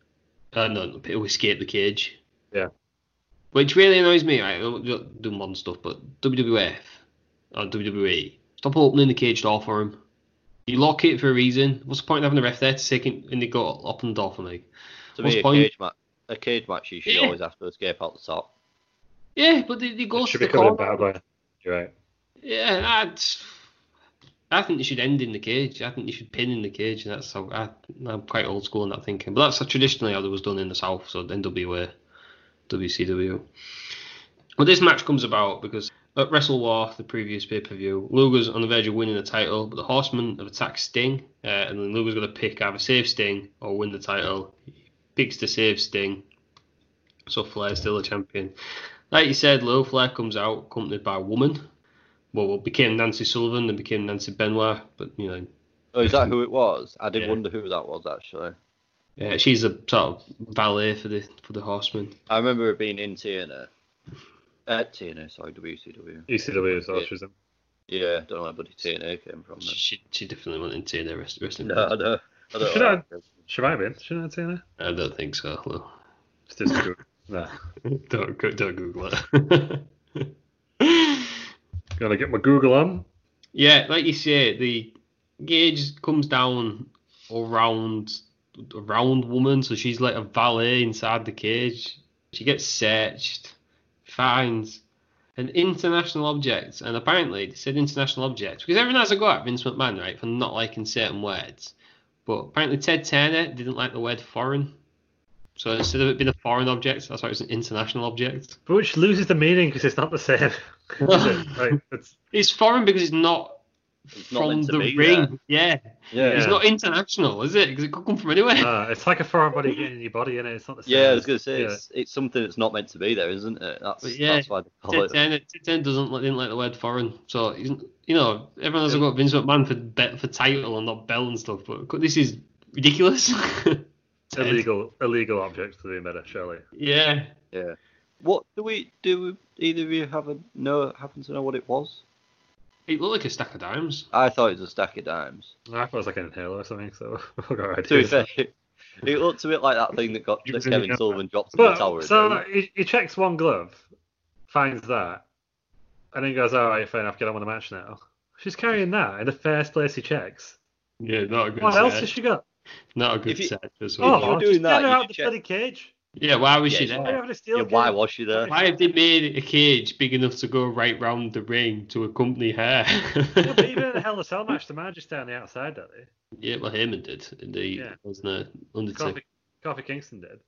uh, no, who escape the cage. Yeah. Which really annoys me. I don't do modern stuff, but WWF or WWE, stop opening the cage door for him. You lock it for a reason. What's the point of having a ref there to take it and they go open the door for me? To What's me, the a point? cage match, a cage match, you should Yeah. always have to escape out the top. Yeah, but they, they go It to should the be covered in corner. battle. You're right. Yeah, I'd, I think they should end in the cage. I think they should pin in the cage. And that's how I, I'm quite old school in that thinking. But that's traditionally how it was done in the South. So NWA, WCW. Well, this match comes about because at Wrestle War, the previous pay per view, Luger's on the verge of winning the title, but the Horsemen have attacked Sting, uh, and then Luger's going to pick either save Sting or win the title. He picks to save Sting, so Flair's still a champion. Like you said, Lou Flair comes out accompanied by a woman. Well, well, became Nancy Sullivan, then became Nancy Benoit, but you know, Oh, is that who it was? I did Yeah. wonder who that was actually. yeah, she's a sort of valet for the for the Horsemen. I remember it being in TNA. Uh, TNA, sorry, WCW. ECW is Yeah. autism. Yeah, don't know where bloody TNA came from. She, she, she definitely went into the rest, wrestling. Then. No, I don't. I don't Should know. I- She might have been. Should I have seen her? I don't think so. Lou. It's just good. No. don't don't Google it. Gonna get my Google on. yeah, like you say, the gauge comes down around around woman, so she's like a valet inside the cage. She gets searched, finds an international object, and apparently they said international object because everyone has a go at Vince McMahon, right, for not liking certain words. But apparently Ted Turner didn't like the word foreign. So instead of it being a foreign object, that's why it's an international object. But which loses the meaning because it's not the same. It? Like, it's, It's foreign because it's not It's from meant to the be ring. Yeah. Yeah. It's Yeah. not international, is it? Because it could come from anywhere. Uh, it's like a foreign body getting in your body, and it? it's not the same. Yeah, I was gonna say yeah. it's, it's something that's not meant to be there, isn't it? That's But yeah, that's why they call it. 10, 10 doesn't didn't like the word foreign, so you know everyone has got Vince McMahon for for title and not bell and stuff, but this is ridiculous. illegal illegal objects to the better, surely. Yeah, Yeah. What do we do? Either of you have a know happen to know what it was? it looked like a stack of dimes. I thought it was a stack of dimes. I thought it was like an inhaler or something, so I've got To be fair, it looked a bit like that thing that got that Kevin Sullivan dropped in the tower. So it? he, he checks one glove, finds that, and then goes, "All right, fair enough, get on with the match now." She's carrying that in the first place he checks. Yeah, not a good What set. else has she got? Not a good you- set. As If well. you were Oh, doing that, get her you out the check- bloody cage. Yeah, why was Yeah, she she- there? steel Yeah, why was she there? Why have they made a cage big enough to go right round the ring to accompany her? Yeah, but even in the Hell in a Cell match, the man just down the outside, don't they? yeah, well, Heyman did. Indeed, Yeah. wasn't it? Undertaker. Kofi, Kofi Kingston did.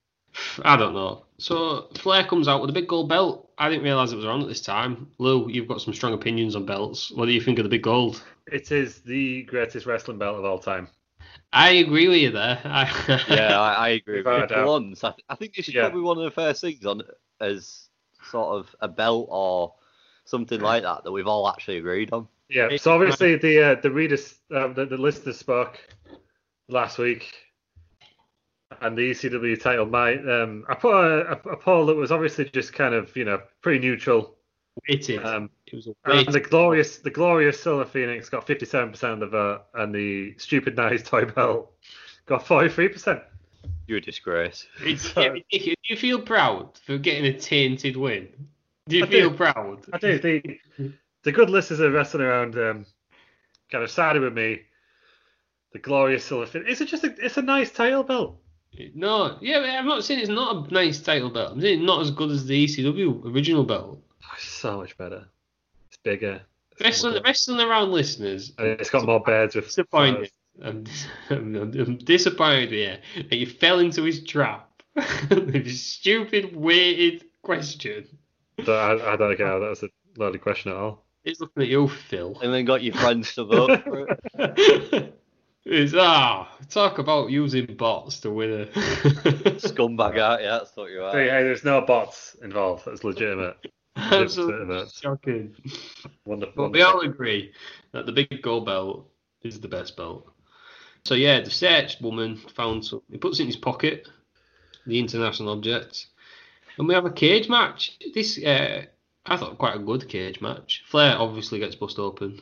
I don't know. So Flair comes out with a big gold belt. I didn't realise it was around at this time. Lou, you've got some strong opinions on belts. What do you think of the big gold? It is the greatest wrestling belt of all time. I agree with you there. I, Yeah, I, I agree. With you. doubt. For once, I, I think this is Yeah. probably one of the first things on as sort of a belt or something like that that we've all actually agreed on. Yeah. So obviously the uh, the readers, uh, the, the listeners spoke last week, and the ECW title. might. um, I put a, a, a poll that was obviously just kind of you know pretty neutral. Waited. Um, it was a and the glorious the glorious Silver Phoenix got fifty seven percent of the vote, and the stupid nice toy belt got forty three percent. You're a disgrace. It's So- yeah, ridiculous. Do you feel proud for getting a tainted win? Do you I feel do. proud? I do. The the good listeners are wrestling around, um, kind of sided with me. The glorious Silver Phoenix. Is it just a? It's a nice title belt. No, yeah, I'm not saying it's not a nice title belt. I'm saying not as good as the ECW original belt. Oh, so much better. It's bigger. It's Wrestling, more- wrestling around listeners. and it's got more beds with. disappointed. I'm, I'm, I'm disappointed here that you fell into his trap. This stupid, weighted question. So I, I don't get how that's a loaded question at all. He's looking at you, Phil. And then got your friends to vote for it. It's ah, talk about using bots to win a Scumbag out, yeah, that's what you Hey, are. hey, there's no bots involved. That's legitimate. Absolutely shocking. Wonderful. But we all agree that the big gold belt is the best belt. So yeah, the searched woman found some. He puts it in his pocket, the international object, and we have a cage match. This uh, I thought quite a good cage match. Flair obviously gets bust open.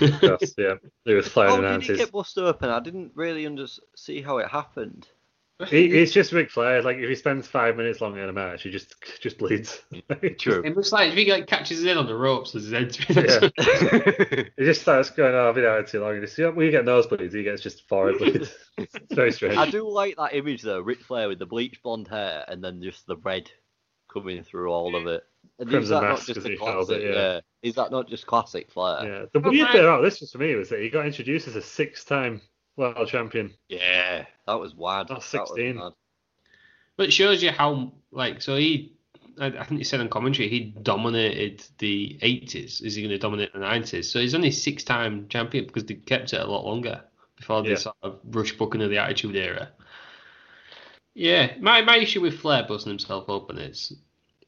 Yes, yeah. It was flying How in did he get bust open? I didn't really under- see how it happened. He, it's just Ric Flair. Like if he spends five minutes longer in a match, he just just bleeds. True. It looks like if he like, catches his head on the ropes as his entry. Yeah. He just starts going, "Oh, I've been out too long." And you see, we get nosebleeds. He gets just forehead bleeds. It's very strange. I do like that image though, Ric Flair with the bleach blonde hair and then just the red coming through all of it. And is Crimson that not Mask, just as a he calls it, classic? yeah. Is that not just classic Flair? Yeah. The weird bit about this was for me was that he got introduced as a six-time world champion. Yeah, that was wild. That's oh, That was 16. But it shows you how, like, so he, I, I think he said in commentary, he dominated the 80s. Is he going to dominate the 90s? So he's only six time champion because they kept it a lot longer before Yeah. they sort of rush book into the Attitude Era. Yeah, my, my issue with Flair busting himself open is,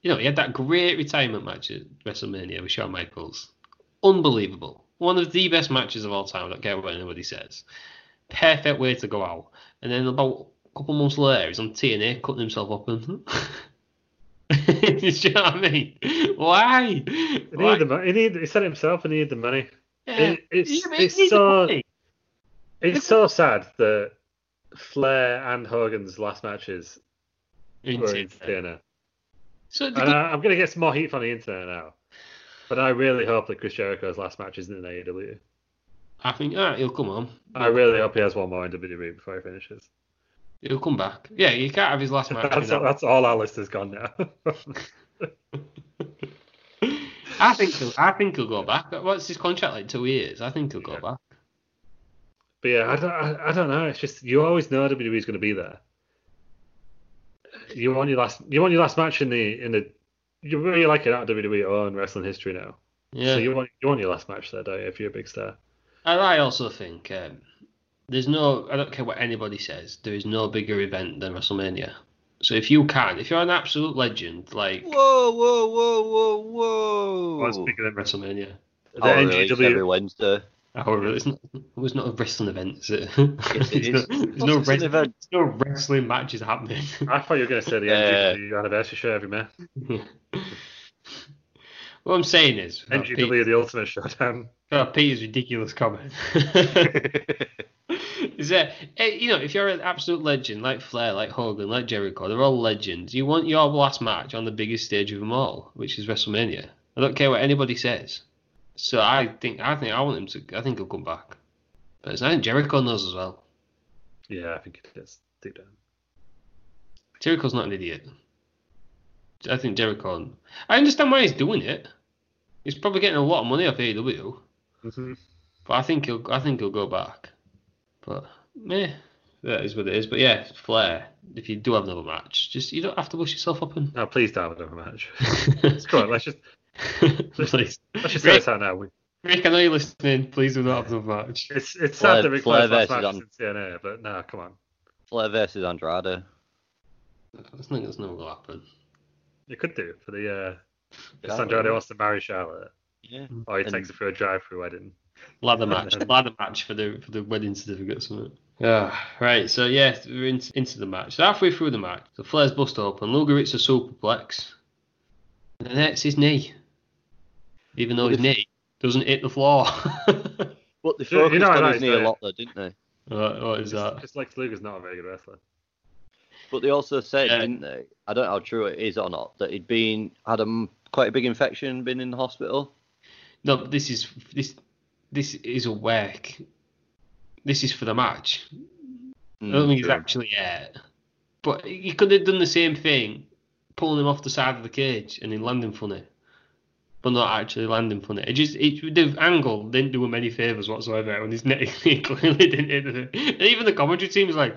you know, he had that great retirement match at WrestleMania with Shawn Michaels. Unbelievable. One of the best matches of all time. I don't care what anybody says. Perfect way to go out. And then about a couple months later, he's on TNA cutting himself open. Do you know what I mean? Why? He Why? needed the. He, needed, he said himself. He needed the money. Yeah. It- it's Yeah, but he it's so it's so sad that Flair and Hogan's last matches were in TNA. So And I, I'm going to get some more heat from the internet now. But I really hope that Chris Jericho's last match isn't in AEW. I think, all right, he'll come on. I really hope he has one more in WWE before he finishes. He'll come back. Yeah, he can't have his last match. That's, without- that's all our list has gone now. I think he'll, I think he'll go back. What's his contract like? Two years. I think he'll go back. But yeah, I don't, I, I don't know. It's just you always know WWE's going to be there. You want your last, you want your last match in the in the. You really like it out of WWE own wrestling history now. Yeah. So you want you want your last match there, don't you? If you're a big star. And I also think um, there's no. I don't care what anybody says. There is no bigger event than WrestleMania. So if you can, if you're an absolute legend, like Whoa, whoa, whoa, whoa, whoa! What's bigger than WrestleMania, the Oh, really? NGW? every Wednesday. however, it's not. It was not a wrestling event, is it? Yes, it There's is. no- There's no, it's wrestling, event. there's no wrestling matches happening. I thought you were going to say the Yeah. NGW anniversary show every May. what I'm saying is, Pete, NGW the Ultimate Showdown. Uh, Peter's ridiculous comment. is that eh, you know if you're an absolute legend like Flair, like Hogan, like Jericho, they're all legends. You want your last match on the biggest stage of them all, which is WrestleMania. I don't care what anybody says. So I think I think I want him to. I think he'll come back. But I think Jericho knows as well. Yeah, I think it is. Deep down. Jericho's not an idiot. I think Jericho. I understand why he's doing it. He's probably getting a lot of money off AEW, Mhm. but I think he'll. I think he'll go back. But meh, that is what it is. But yeah, Flair. If you do have another match, just you don't have to push yourself up and. No, please don't have another match. Let's go on. Let's just Please. let's just say Rick, this out now. We, Rick, I know you're listening. Please do not have another match. it's it's Flair- sad that Ric Flair Flair's versus match is in TNA, but no, come on. Flair versus Andrade. I think that's not going to happen. You could do for the uh, if Andrade we? wants to marry Charlotte, Yeah. Mm. or he And- takes it for a drive-through wedding. Ladder match, ladder match for the for the wedding certificate or something. Yeah, right. So yeah, we're in, into the match. So halfway through the match, the Flair's bust open. Luger hits a superplex, and then hits his knee, even though his knee doesn't hit the floor. But they You- you focused know on that his is knee a lot, though, didn't they? what, what is that? Just Lex Luger's not a very good wrestler. But they also said, Yeah. didn't they? I don't know how true it is or not, that he'd been had a quite a big infection, been in the hospital. No, this is this this is a work. This is for the match. I don't think he's true. actually hurt. But he could have done the same thing, pulling him off the side of the cage and then landing funny. But not actually landing funny. It just it, the angle didn't do him any favours whatsoever when his neck he clearly didn't hit the And even the commentary team was like,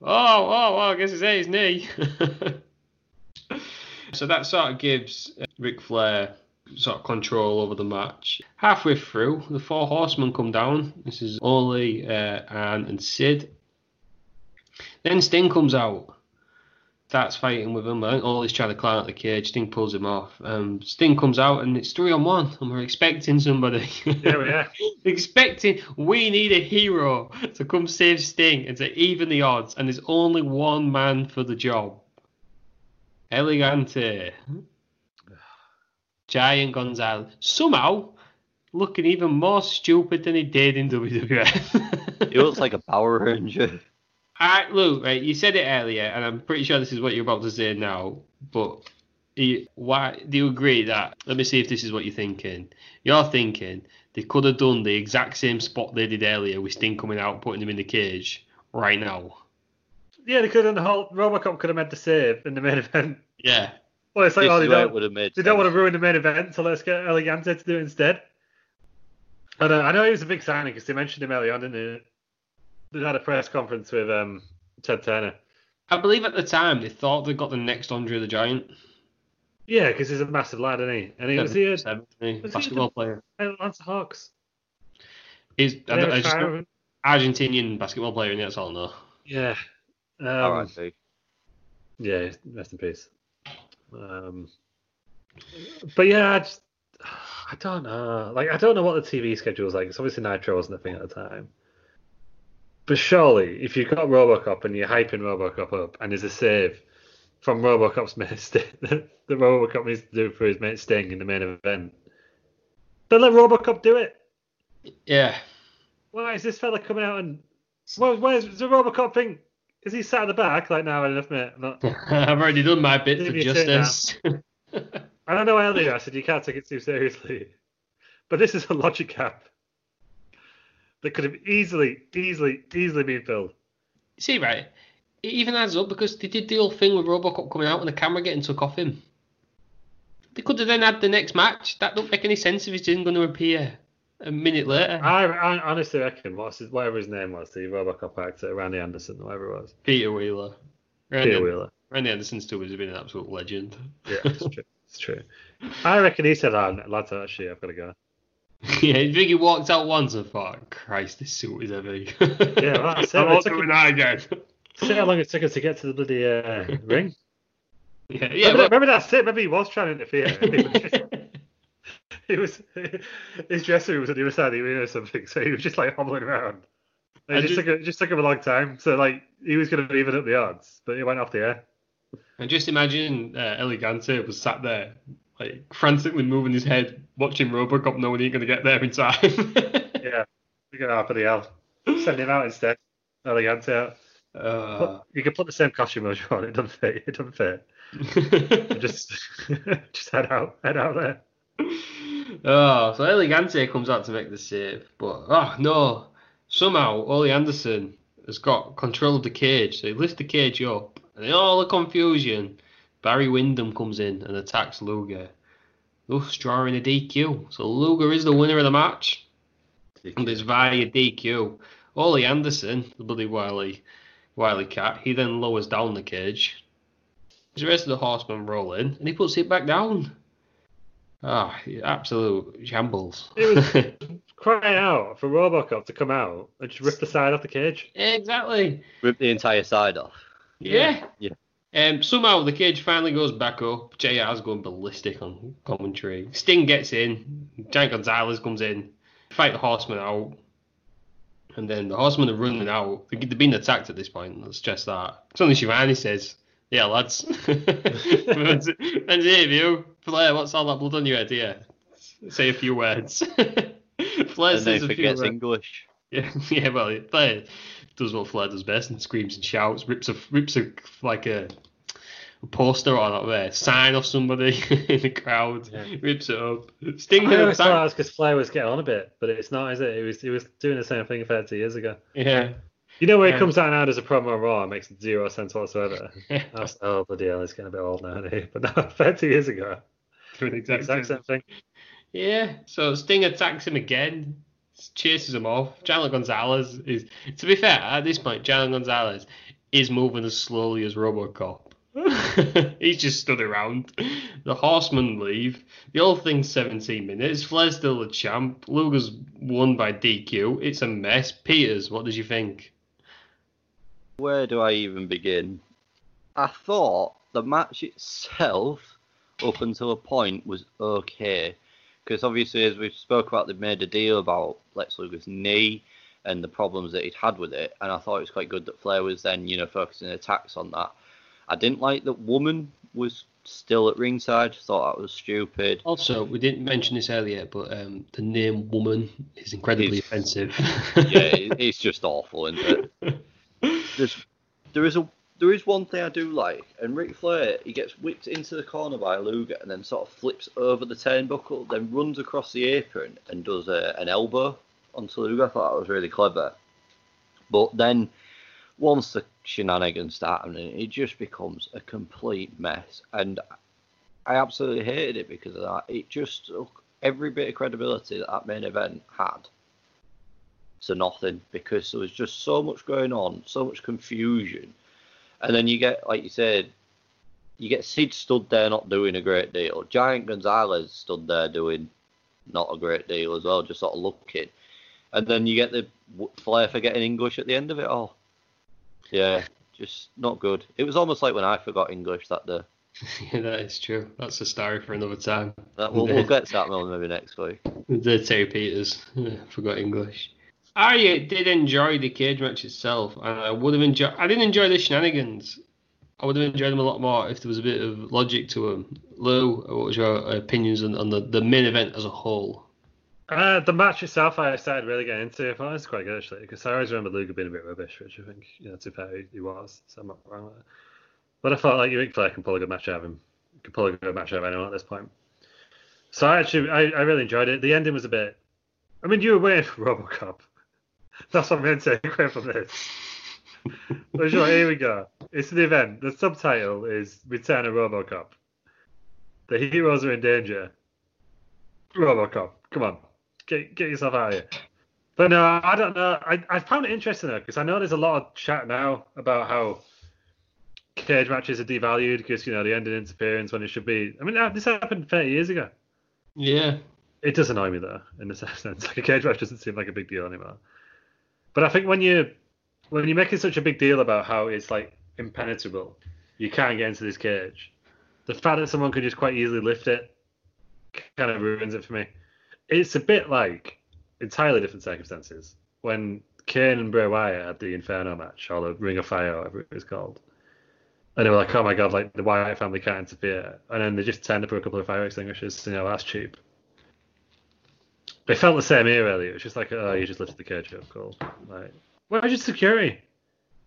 Oh, oh, well, I guess it's his knee. so that sort of gives uh, Ric Flair sort of control over the match. Halfway through, the four horsemen come down. This is Ole, uh, Arn, and Sid. Then Sting comes out. Starts fighting with him. I think Ole's trying to climb out the cage. Sting pulls him off. Um, Sting comes out and it's three on one. And we're expecting somebody. Yeah, we are. expecting we need a hero to come save Sting and to even the odds. And there's only one man for the job. El Gigante. Giant Gonzalez. Somehow looking even more stupid than he did in WWF. He looks like a Power Ranger. I, Lou, right, you said it earlier, and I'm pretty sure this is what you're about to say now. But you, why do you agree that? Let me see if this is what you're thinking. You're thinking they could have done the exact same spot they did earlier with Sting coming out, putting him in the cage right now. Yeah, they could have done the whole. Robocop could have made the save in the main event. Yeah, Well, it's like, this oh, they is where it don't, would have made they don't want to ruin the main event, so let's get El Gigante to do it instead. I know, I know he was a big signing because they mentioned him early on, didn't they? They had a press conference with um, Ted Turner. I believe at the time they thought they got the next Andre the Giant. Yeah, because he's a massive lad, isn't he? And he was here Seven, wasn't he? basketball player. Atlanta Hawks. He's I, Yeah, don't- I just. Argentinian basketball player, and that's all I know. Yeah. Um, R.I.P. Yeah, rest in peace. Um, but yeah, I just I don't know. Like I don't know what the TV schedule is like. It's obviously Nitro wasn't a thing at the time. But surely, if you've got RoboCop and you're hyping RoboCop up, and there's a save from RoboCop's mate St- that RoboCop needs to do for his mate Sting in the main event, then let RoboCop do it. Yeah, Why is this fella coming out and why, where's the RoboCop thing? Is he sat at the back like now? Enough, mate. I'm not, I've already done my bit for me a sit justice. I don't know why earlier I said you can't take it too seriously, but this is a logic gap that could have easily, easily, easily been filled. See, right, it even adds up because they did the whole thing with Robocop coming out and the camera getting took off him. They could have then had the next match. That don't make any sense if he's isn't going to appear a minute later. I, I honestly reckon what's his, whatever his name was, the RoboCop actor, Randy Anderson, whatever it was, Peter Weller. Randy, Peter Weller. Randy Anderson still has been an absolute legend. Yeah, it's true. It's true. I reckon he said, "Ah, lads, actually, I've got to go." yeah, I think he walked out once and thought, Christ, this suit is heavy. Yeah, well, that's it. I'm It not took doing that again. See how long it took us to get to the bloody uh, ring? Yeah, yeah. remember, well- remember that's it. Maybe he was trying to interfere. he was his dressing room was on the other side of the arena or something, so he was just like hobbling around. It just, just- took, it just took him a long time. So like he was going to be even up the odds, but he went off the air. And just imagine uh, El Gigante was sat there, like frantically moving his head, watching Robocop, knowing he ain't going to get there in time. Yeah, we got half of the hell. Send him out instead. El Gigante out. Uh, you could put the same costume as you want. It doesn't fit. It doesn't fit. Just just head out. Head out there. Oh, so El Gigante comes out to make the save, but oh no, somehow Ole Anderson has got control of the cage, so he lifts the cage up, and in all the confusion, Barry Windham comes in and attacks Luger, thus drawing a DQ. So Luger is the winner of the match, and it's via DQ. Ole Anderson, the bloody wily, wily cat, he then lowers down the cage. The rest of the horsemen roll in, and he puts it back down. Ah, absolute shambles. It was crying out for Robocop to come out and just rip the side off the cage. exactly. Rip the entire side off. Yeah. Yeah. Um, somehow the cage finally goes back up. JR's going ballistic on commentary. Sting gets in. Giant Gonzalez comes in. Fight the Horsemen out. And then the Horsemen are running out. They- They're being attacked at this point. Let's stress that. Something Schiavone says. Yeah, lads. and you, Flair, what's all that blood on your head here? Say a few words. Flair and says a few forgets words. English. Yeah, yeah. Well, Flair does what Flair does best and screams and shouts, rips a rips a like a, a poster or not there, sign off somebody in the crowd, rips it up. Sting I had always thought that was because Flair was getting on a bit, but it's not, is it? He was he was doing the same thing 30 years ago. Yeah, You know where Yeah. he comes out now as a promo on Raw, it makes zero sense whatsoever. I was, oh bloody hell, it's getting a bit old now. But no, 30 years ago, doing the the exact, exact same. same thing. Yeah. So Sting attacks him again, chases him off. Giant Gonzalez is, to be fair, at this point, Giant Gonzalez is moving as slowly as RoboCop. He's just stood around. The Horsemen leave. The whole thing's 17 minutes. Flair's still the champ. Luger's won by DQ. It's a mess. Peters, what did you think? Where do I even begin? I thought the match itself, up until a point, was okay. Because obviously, as we spoke about, they've made a deal about Lex Luger's knee and the problems that he'd had with it. And I thought it was quite good that Flair was then, you know, focusing attacks on that. I didn't like that Woman was still at ringside. Thought that was stupid. Also, we didn't mention this earlier, but um, the name woman is incredibly It's- offensive. yeah, it, it's just awful, isn't it? There's, there is a there is one thing I do like, and Ric Flair he gets whipped into the corner by Luger and then sort of flips over the turnbuckle, then runs across the apron and does a, an elbow onto Luger. I thought that was really clever. But then once the shenanigans start, happening, it just becomes a complete mess, and I absolutely hated it because of that. It just took every bit of credibility that that main event had to nothing because there was just so much going on, so much confusion. And then you get, like you said, you get Sid stood there not doing a great deal. Giant Gonzalez stood there doing not a great deal as well, just sort of looking. And then you get the Flair forgetting English at the end of it all. Yeah, just not good. It was almost like when I forgot English that day. yeah, that is true. That's a story for another time. That, we'll, we'll get to that one maybe next week. The Terry Peters forgot English. I did enjoy the cage match itself, and I would have enjoyed. I didn't enjoy the shenanigans. I would have enjoyed them a lot more if there was a bit of logic to them. Lou, what was your opinions on, on the, the main event as a whole? Uh, the match itself, I started really getting into. I thought it was quite good actually, because I always remember Luger being a bit rubbish, which I think, you know, to fair, he- was. So I'm not wrong with. But I felt like Ric Flair can pull a good match out of him. Can pull a good match out of anyone at this point. So I actually, I, I really enjoyed it. The ending was a bit. I mean, you were waiting for RoboCop. That's what I'm going to take away from this. But sure, here we go. It's the event. The subtitle is Return of RoboCop. The heroes are in danger. RoboCop, come on, get get yourself out of here. But no, I don't know. I, I found it interesting though because I know there's a lot of chat now about how cage matches are devalued because you know the ending interference when it should be. I mean, this happened 30 years ago. Yeah. it does annoy me though, in a sense. Like a cage match doesn't seem like a big deal anymore. But I think when you when you're making such a big deal about how it's like impenetrable, you can't get into this cage. The fact that someone could just quite easily lift it kind of ruins it for me. It's a bit like entirely different circumstances when Kane and Bray Wyatt had the Inferno match or the Ring of Fire, whatever it was called. And they were like, oh my god, like the Wyatt family can't interfere. And then they just turned up with a couple of fire extinguishers, you know, that's cheap. It felt the same here, really. It was just like, oh, you just lifted the cage up, cool. Like, where's your security?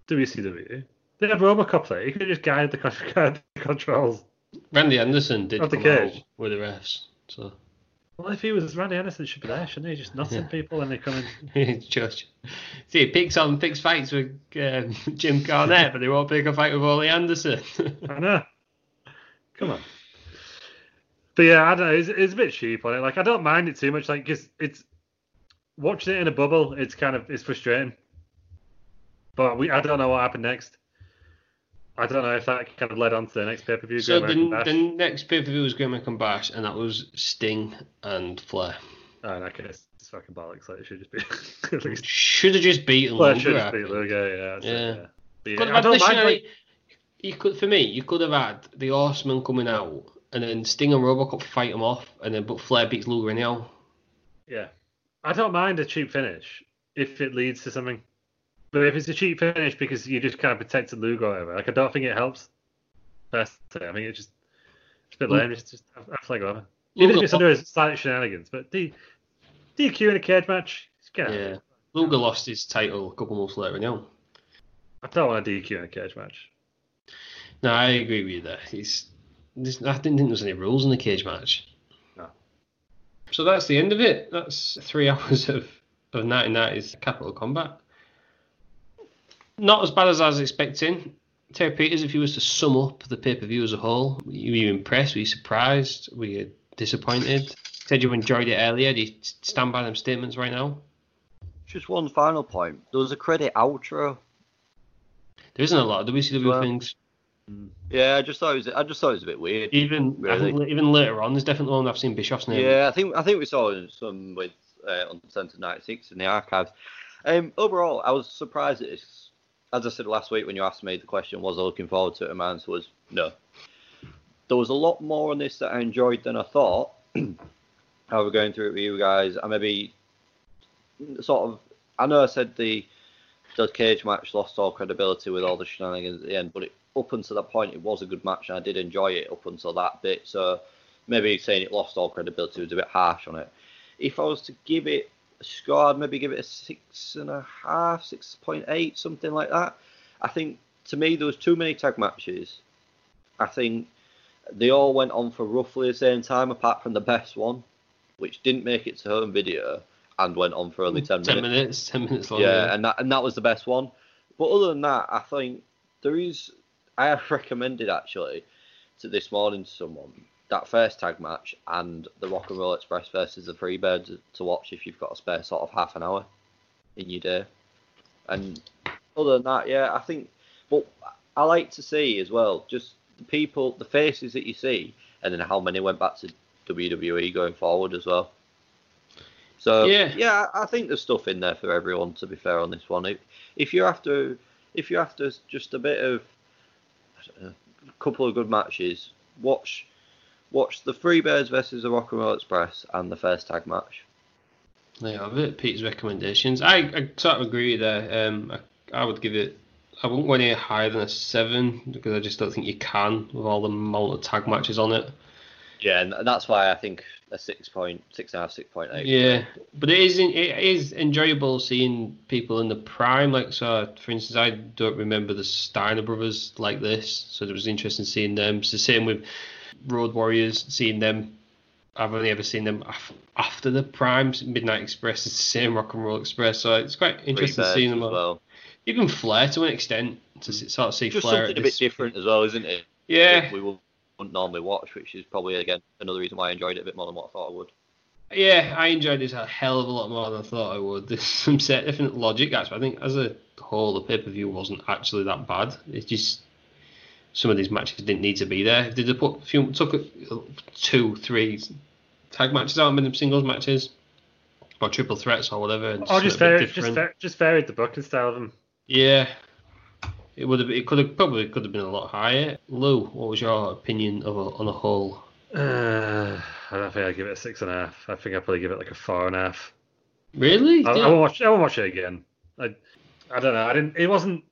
WCW. They had Robocop there. You could just guide the, the controls. Randy Anderson did Of the cage. with the refs, so Well, if he was Randy Anderson, should be there, shouldn't he? Just nothing people when they come in. Judge. See, he picks on picks fights with um, Jim Cornette, but they won't pick a fight with Ole Anderson. I know. Come on. But yeah, I don't know. It's, it's a bit cheap on it. Like I don't mind it too much. Like because it's watching it in a bubble. It's kind of it's frustrating. But we I don't know what happened next. I don't know if that kind of led on to the next pay per view. so the, the next pay per view was Great American Bash, and that was Sting and Flair. Oh, in that case, it's fucking bollocks. Like it should just be. least Should have just beaten Flair Luger. should just be Luger. Yeah. that's it, Yeah. yeah. But yeah, I don't mind. Like, You could, for me, you could have had the Horsemen coming out, and then Sting and Robocop fight him off, and then but Flair beats Luger anyhow. Yeah. I don't mind a cheap finish if it leads to something. But if it's a cheap finish because you just kind of protected Luger or whatever, like I don't think it helps. Personally, I think it's just it's a bit mm. lame. Just just have, have flag over. Even if it's under his slight shenanigans, but D, DQ in a cage match, get out. Yeah. Luger lost his title a couple months later anyhow. I don't want a DQ in a cage match. No, I agree with you there. He's, there's, I didn't think there was any rules in the cage match. No. So that's the end of it. That's three hours of, of 1990s Capital Combat. Not as bad as I was expecting. Terry Peters, if you was to sum up the pay per view as a whole, were you impressed? Were you surprised? Were you disappointed? Said you enjoyed it earlier. Do you stand by them statements right now? Just one final point. There was a credit outro. There isn't a lot of WCW Well, things. Yeah, I just thought it was. I just thought it was a bit weird. Even I really. think even later on, there's definitely one I've seen Bischoff's name. Yeah, I think I think we saw some with uh, on Centre 96 in the archives. Um, overall, I was surprised at this. As I said last week when you asked me the question, was I looking forward to it? And my answer was no. There was a lot more on this that I enjoyed than I thought. However, going through it with you guys, I maybe sort of. I know I said the the cage match lost all credibility with all the shenanigans at the end, but it, up until that point, it was a good match, and I did enjoy it up until that bit. So maybe saying it lost all credibility was a bit harsh on it. If I was to give it a score, I'd maybe give it a six and a half, six point eight, something like that. I think to me there was too many tag matches. I think they all went on for roughly the same time, apart from the best one, which didn't make it to home video and went on for only ten, Ten minutes. minutes, ten minutes long. Yeah, and that and that was the best one. But other than that, I think there is. I have recommended actually to this morning to someone that first tag match and the Rock and Roll Express versus the Freebirds to watch if you've got a spare sort of half an hour in your day. And other than that, yeah, I think. But I like to see as well just the people, the faces that you see, and then how many went back to WWE going forward as well. So Yeah. yeah, I think there's stuff in there for everyone. To be fair on this one, if, if you're after, if you're after just a bit of I don't know, a couple of good matches, watch watch the Freebirds versus the Rock and Roll Express and the first tag match. There you have it. Pete's recommendations. I, I sort of agree there. Um, I, I would give it. I wouldn't go any higher than a seven because I just don't think you can with all the of tag matches on it. Yeah, and that's why I think a six point six and a half, six point eight. Yeah, but it is it is enjoyable seeing people in the prime. Like so, for instance, I don't remember the Steiner brothers like this, so it was interesting seeing them. It's the same with Road Warriors, seeing them. I've only ever seen them after the primes. Midnight Express is the same Rock and Roll Express, so it's quite interesting seeing them. as all. well. Even Flair to an extent to sort of see Just Flair. something a bit different as well, isn't it? Yeah, we wouldn't normally watch, which is probably again another reason why I enjoyed it a bit more than what I thought I would. Yeah, I enjoyed this a hell of a lot more than I thought I would. There's some set definite logic, actually. I think as a whole, the pay per view wasn't actually that bad. It's just some of these matches didn't need to be there. If they'd put a few, took a, two, three tag matches haven't been singles matches or triple threats or whatever. and Or just a bit varied, just, different. va- just varied the booking style of them. Yeah. It would have. It could have probably could have been a lot higher. Lou, what was your opinion of a, on a whole? Uh, I don't think I'd give it a six and a half. I think I'd probably give it like a four and a half. Really? I, I won't watch. I won't watch it again. I, I don't know. I didn't. It wasn't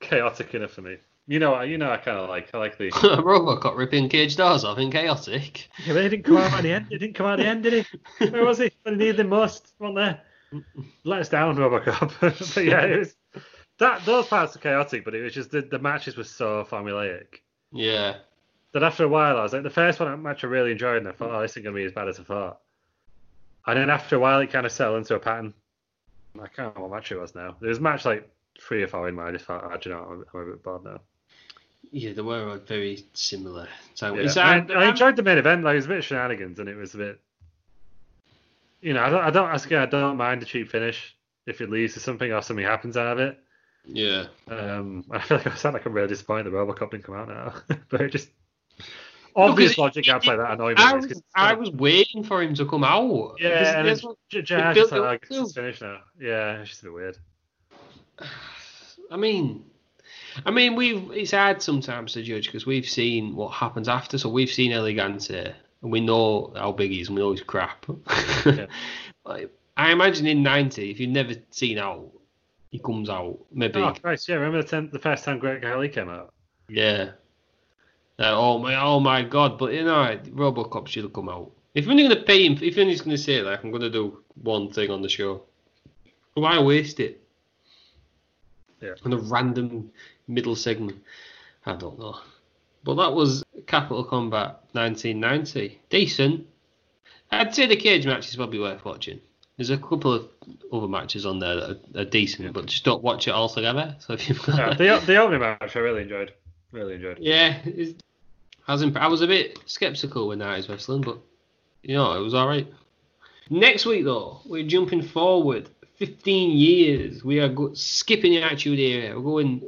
chaotic enough for me. You know. I- You know. I kind of like. I like the. Robocop ripping cage doors off in chaotic. Yeah, but he didn't come out at the end. He didn't come out at the end, did he? Where was he? When he needed him most, wasn't there? Let us down, Robocop. but yeah, it was that. Those parts were chaotic, but it was just the, the matches were so formulaic Yeah. that after a while, I was like, the first one match I really enjoyed, and I thought, oh, this isn't gonna be as bad as I thought. And then after a while, it kind of settled into a pattern. I can't remember what match it was now. There was a match like three or four in where I just thought, oh, do you know, I'm, I'm a bit bored now. Yeah, they were very similar. So Yeah. it's, I, I enjoyed the main event. Like it was a bit of shenanigans, and it was a bit. You know, I don't. I don't. Again, I don't mind the cheap finish if it leads to something or something happens out of it. Yeah. Um, I feel like I sound like I'm really disappointed that RoboCop didn't come out now, but it just obvious No, logic like that annoy me. I It's was, I was waiting for him to come out. yeah, and J- just like, it I up it's finished now. Yeah, it's just a bit weird. I mean, I mean, we've it's hard sometimes to judge because we've seen what happens after. So we've seen El Gigante, and we know how big he is, and we know he's crap. Like, I imagine in '90, if you've never seen out, he comes out. Maybe, Oh Christ, yeah. Remember the, ten, the first time Great Khali came out? yeah. Uh, oh my, oh my God! But you know, RoboCop should have come out. If you're only going to pay him, if you're only going to say like, I'm going to do one thing on the show, why waste it? Yeah. On a random middle segment, I don't know. But that was Capital Combat 1990. Decent. I'd say the cage match is probably worth watching. There's a couple of other matches on there that are, are decent, but just don't watch it all together. So if you've got Yeah, the the opening match I really enjoyed. Really enjoyed. yeah, I was imp- I was a bit skeptical when I was wrestling, but you know it was all right. Next week though, we're jumping forward 15 years. We are go- skipping the Attitude Era. We're going.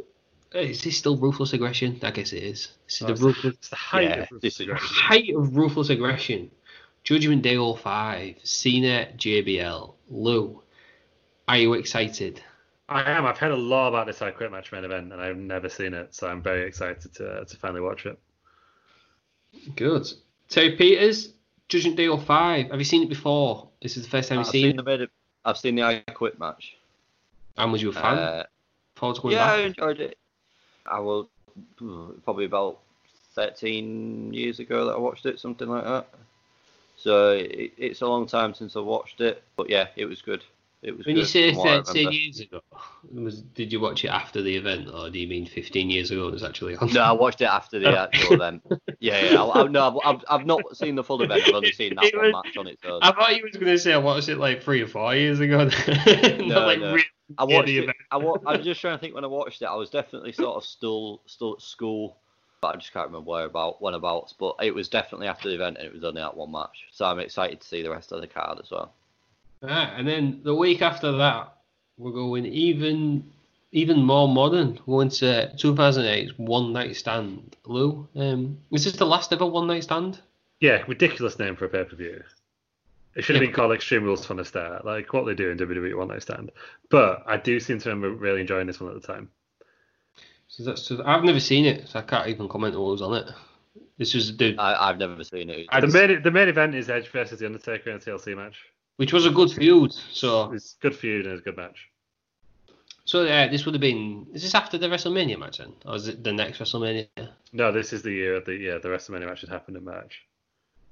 uh, Is this still ruthless aggression? I guess it is. This is Oh, the it's, the, ruthless it's the height Yeah, of ruthless aggression. height of ruthless aggression. Judgment Day 05, Cena, JBL, Lou. Are you excited? I am. I've heard a lot about this I Quit match main event, and I've never seen it, so I'm very excited to to finally watch it. Good. Terry Peters, Judgment Day 05. Have you seen it before? This is the first time I've you've seen seen the it. mid- I've seen the I Quit match. And was you a fan? Uh, Forward to going yeah, I enjoyed it. I will probably about 13 years ago that I watched it, something like that. So it, it's a long time since I watched it, but yeah, it was good. It was When you say from 13 years ago, was did you watch it after the event, or do you mean 15 years ago it was actually on? No, I watched it after the actual event. Yeah, yeah. I, I, no, I've, I've, not seen the full event. I've only seen that It one was- match on its own. I thought you was going to say I watched it like three or four years ago. No, like no. really I watched the it. event. I, wa- I was just trying to think when I watched it. I was definitely sort of still still at school, but I just can't remember where about when abouts. But it was definitely after the event, and it was only that one match. So I'm excited to see the rest of the card as well. Ah, and then the week after that, we're going even even more modern. We're going to 2008's One Night Stand. Lou, um, is this the last ever One Night Stand? Yeah, ridiculous name for a pay per view. It should have Yeah, been called Extreme Rules from the start, like what they do in WWE One Night Stand. But I do seem to remember really enjoying this one at the time. So that's just, I've never seen it, so I can't even comment on what was on it. This was the I, I've never seen it. I the main the main event is Edge versus The Undertaker in a TLC match. which was a good feud. So It's good feud and it's a good match. so uh, this would have been. Is this after the WrestleMania match then, or is it the next WrestleMania? No, this is the year of the yeah the WrestleMania matches happened in March.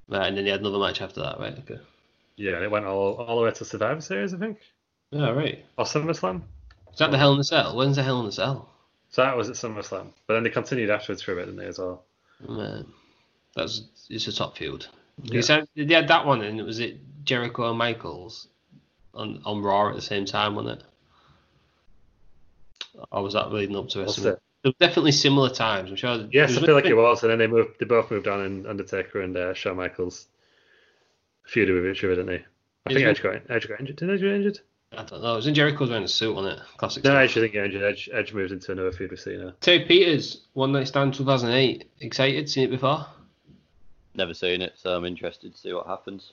Right, and then they had another match after that, right? Okay. Yeah, and it went all all the way to Survivor Series, I think, Yeah, right. or SummerSlam. Is that the Hell in a Cell? When's the Hell in a Cell? So that was at SummerSlam, but then they continued afterwards for a bit, didn't they as well? Man, that's it's a top field. Yeah. They had that one, and it was it Jericho and Michaels on on Raw at the same time, wasn't it? Or was that leading up to it? There were definitely similar times. I'm sure. Yes, I feel like it was, and then they moved. They both moved on, and Undertaker and uh, Shawn Michaels feuded with each other, didn't they? I think Edge got Edge got injured. Did Edge get injured? I don't know. It was in Jericho's wearing a suit on it. Classic. No, stuff. Edge didn't. Edge, Edge moves into another feud with Cena. Terry Peters, One Night Stand 2008. Excited? Seen it before? Never seen it, so I'm interested to see what happens.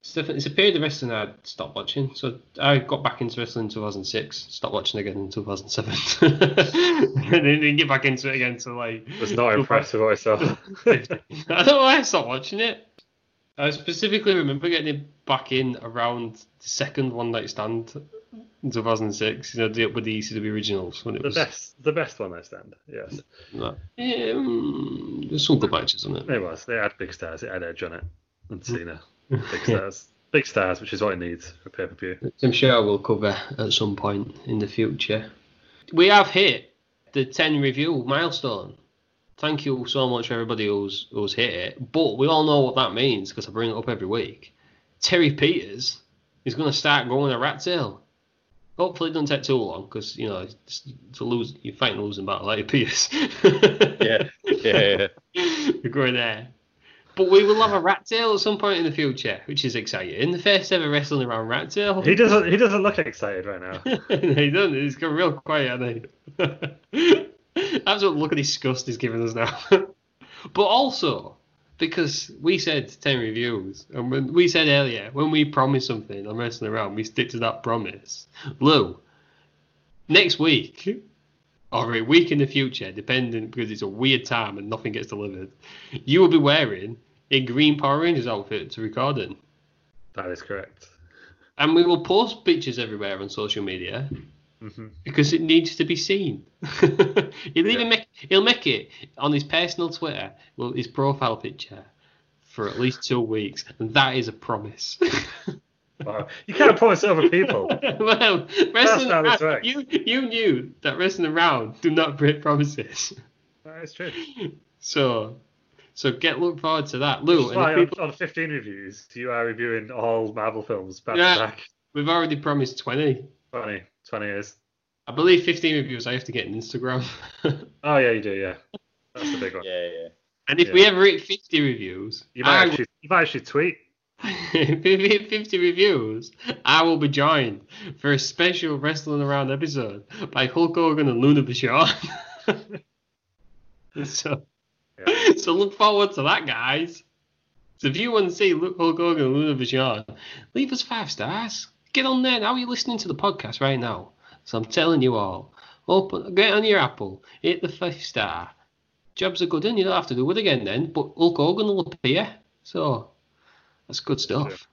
It's, definitely, it's a period of wrestling I stopped watching. So I got back into wrestling in 2006, stopped watching again in 2007. and then didn't get back into it again until like. Was not impressed with what I saw. I don't know why I stopped watching it. I specifically remember getting it back in around the second one night stand in 2006, you know, the, with the ECW originals when it the was. best, the best one I stand. Yes, No. Yeah, mm, there's some good matches on it. it was. They had big stars. It had Edge on it and Cena. Big stars. Big stars, which is what it needs for pay per view. I'm sure we'll cover at some point in the future. We have hit the 10 review milestone. Thank you so much for everybody who's who's hit it. But we all know what that means because I bring it up every week. Terry Peters is going to start growing a rat tail. Hopefully it doesn't take too long because you know it's, it's a lose you're fighting a losing battle like your Peters. Yeah, yeah, yeah. You're going there. But we will have a rat tail at some point in the future, which is exciting. In the first ever wrestling around rat tail. He doesn't. He doesn't look excited right now. he doesn't. He's got real quiet, hasn't he? Absolute look of disgust he's giving us now. but also, because we said 10 reviews, and when we said earlier, when we promise something on Wrestling Around, we stick to that promise. Lou, next week, or a week in the future, depending, because it's a weird time and nothing gets delivered, you will be wearing a green Power Rangers outfit to record in. that is correct. And we will post pictures everywhere on social media hmm because it needs to be seen. he'll even make he'll make it on his personal Twitter, well, his profile picture for at least two weeks, and that is a promise. Wow. You can't promise other people. well, wrestling around, you you knew that wrestling around do not break promises. That is true. So so get look forward to that, Lou. That's on, people, on 15 reviews, you are reviewing all Marvel films back Yeah. to back. we've already promised twenty. 20, 20 years. I believe fifteen reviews. I have to get an Instagram. Oh yeah, you do. Yeah, that's the big one. yeah, yeah. and if Yeah. we ever hit fifty reviews, You I might will- actually, you might actually tweet. if we hit 50 reviews, I will be joined for a special Wrestling Around episode by Hulk Hogan and Luna Vachon. so, Yeah. so look forward to that, guys. So if you want to see Hulk Hogan and Luna Vachon, leave us five stars. Get on there now. You're listening to the podcast right now. So I'm telling you all, open, get on your Apple, hit the five star. Jobs are good, and you don't have to do it again then. But Hulk Hogan will appear. So that's good stuff.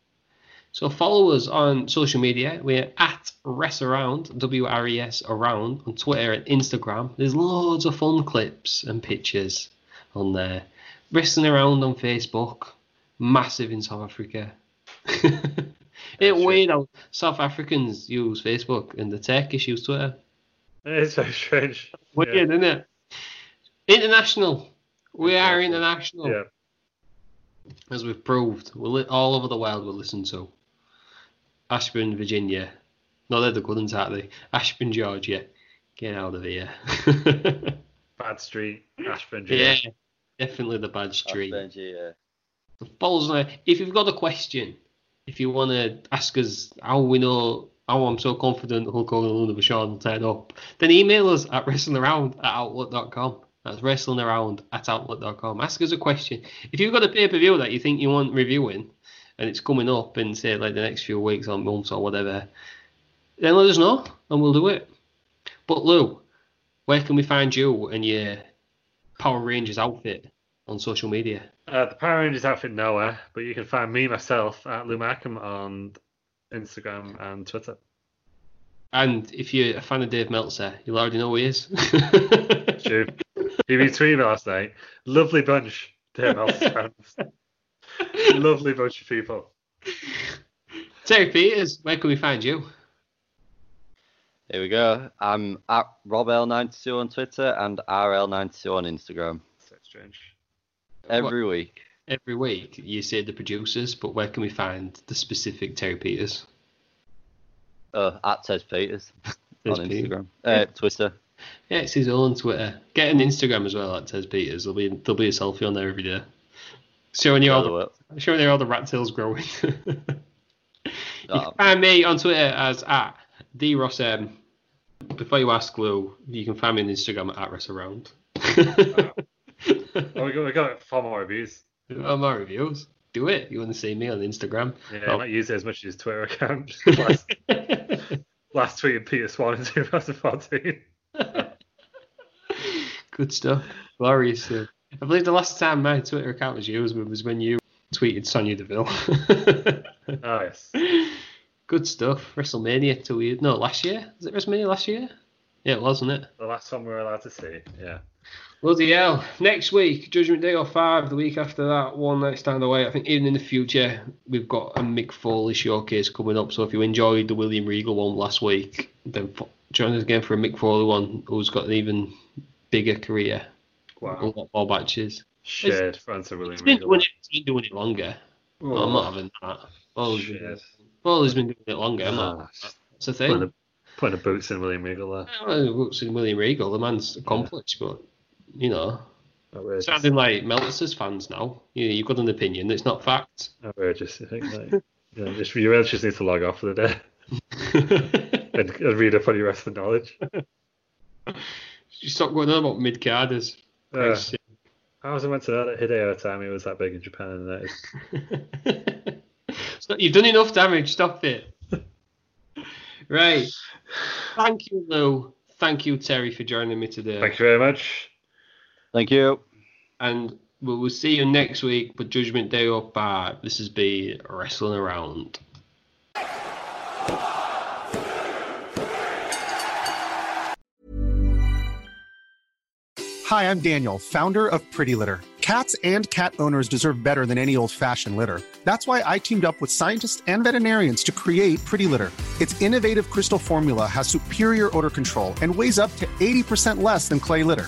So follow us on social media. We're at Res Around, W R E S Around, on Twitter and Instagram. There's loads of fun clips and pictures on there. Wrestling Around on Facebook, massive in South Africa. it's true. weird how South Africans use Facebook and the Turkish use Twitter. It's so strange. Weird, Yeah. isn't it? International. We are International. international Yeah. as we've proved, we're li- all over the world we listen to. Ashburn, Virginia. No, they're the good ones, aren't they? Ashburn, Georgia. Get out of here. Bad Street, Ashburn. Georgia. Yeah, definitely the bad street. Benji, yeah. Follow us on there. If you've got a question, if you want to ask us how we know, how I'm so confident Hulk Hogan and Luna Vachon will up, then email us at wrestlingaround at outlook.com. That's wrestlingaround at outlook.com. Ask us a question. If you've got a pay per view that you think you want reviewing and it's coming up in, say, like the next few weeks or months or whatever, then let us know and we'll do it. But Lou, where can we find you and your Power Rangers outfit on social media? Uh, the Power Rangers outfit nowhere, but you can find me myself at Lou Markham on Instagram and Twitter. And if you're a fan of Dave Meltzer, you'll already know who he is. True. he retweeted me last night. Lovely bunch, Dave Meltzer fans. Lovely bunch of people. Terry Peters, where can we find you? Here we go. I'm at RobL92 on Twitter and RL92 on Instagram. So strange. Every week. Every week you say the producers, but where can we find the specific Terry Peters? Oh, at Tez Peters on. Instagram. Uh, Twitter. Yeah, it's his own Twitter. Get an Instagram as well at Tez Peters. There'll be there'll be a selfie on there every day. Showing you all the showing you all the rat tails growing. you can find me on Twitter as at drossm. Before you ask Lou, you can find me on Instagram at rosaround. Oh, we got, we got four more reviews. Oh, more reviews. Do it. You want to see me on Instagram? Yeah, Oh. I might use it as much as his Twitter account. last, last tweet of Peter Swan in 2014. Good stuff. Glorious. uh, I believe the last time my Twitter account was used was when you tweeted Sonya Deville. Oh yes. Good stuff. WrestleMania two years. No, last year. Was it WrestleMania last year? Yeah, it was, wasn't it? The last one we were allowed to see. Yeah. Bloody hell. Next week, Judgment Day or 5. The week after that, one night stand away. I think even in the future, we've got a Mick Foley showcase coming up. So if you enjoyed the William Regal one last week, then join us again for a Mick Foley one who's got an even bigger career. A Wow. lot more matches. Shared Francis He's William been, Regal. doing it, he's been doing it longer. No, I'm not having that. Foley's been, Shit. Foley's been doing it longer. I'm not. Ah, That's the Putting thing. the, putting the boots in William Regal there. Well, What's in William Regal? The man's accomplished, but you know, Outrageous. sounding like Meltzer's fans now. You you've got an opinion. It's not fact. Outrageous. I think. Like, yeah, just you really just need to log off for the day and, and read up on your wrestling knowledge. you stop going on about mid carders. Uh, I was meant to know that Hideo Itami was that big in Japan, and that is you've done enough damage. Stop it. right. Thank you, Lou. Thank you, Terry, for joining me today. Thank you very much. Thank you. And we will see you next week for Judgment Day or 5. This has been Wrestling Around. Hi, I'm Daniel, founder of Pretty Litter. Cats and cat owners deserve better than any old fashioned litter. That's why I teamed up with scientists and veterinarians to create Pretty Litter. Its innovative crystal formula has superior odor control and weighs up to 80% less than clay litter.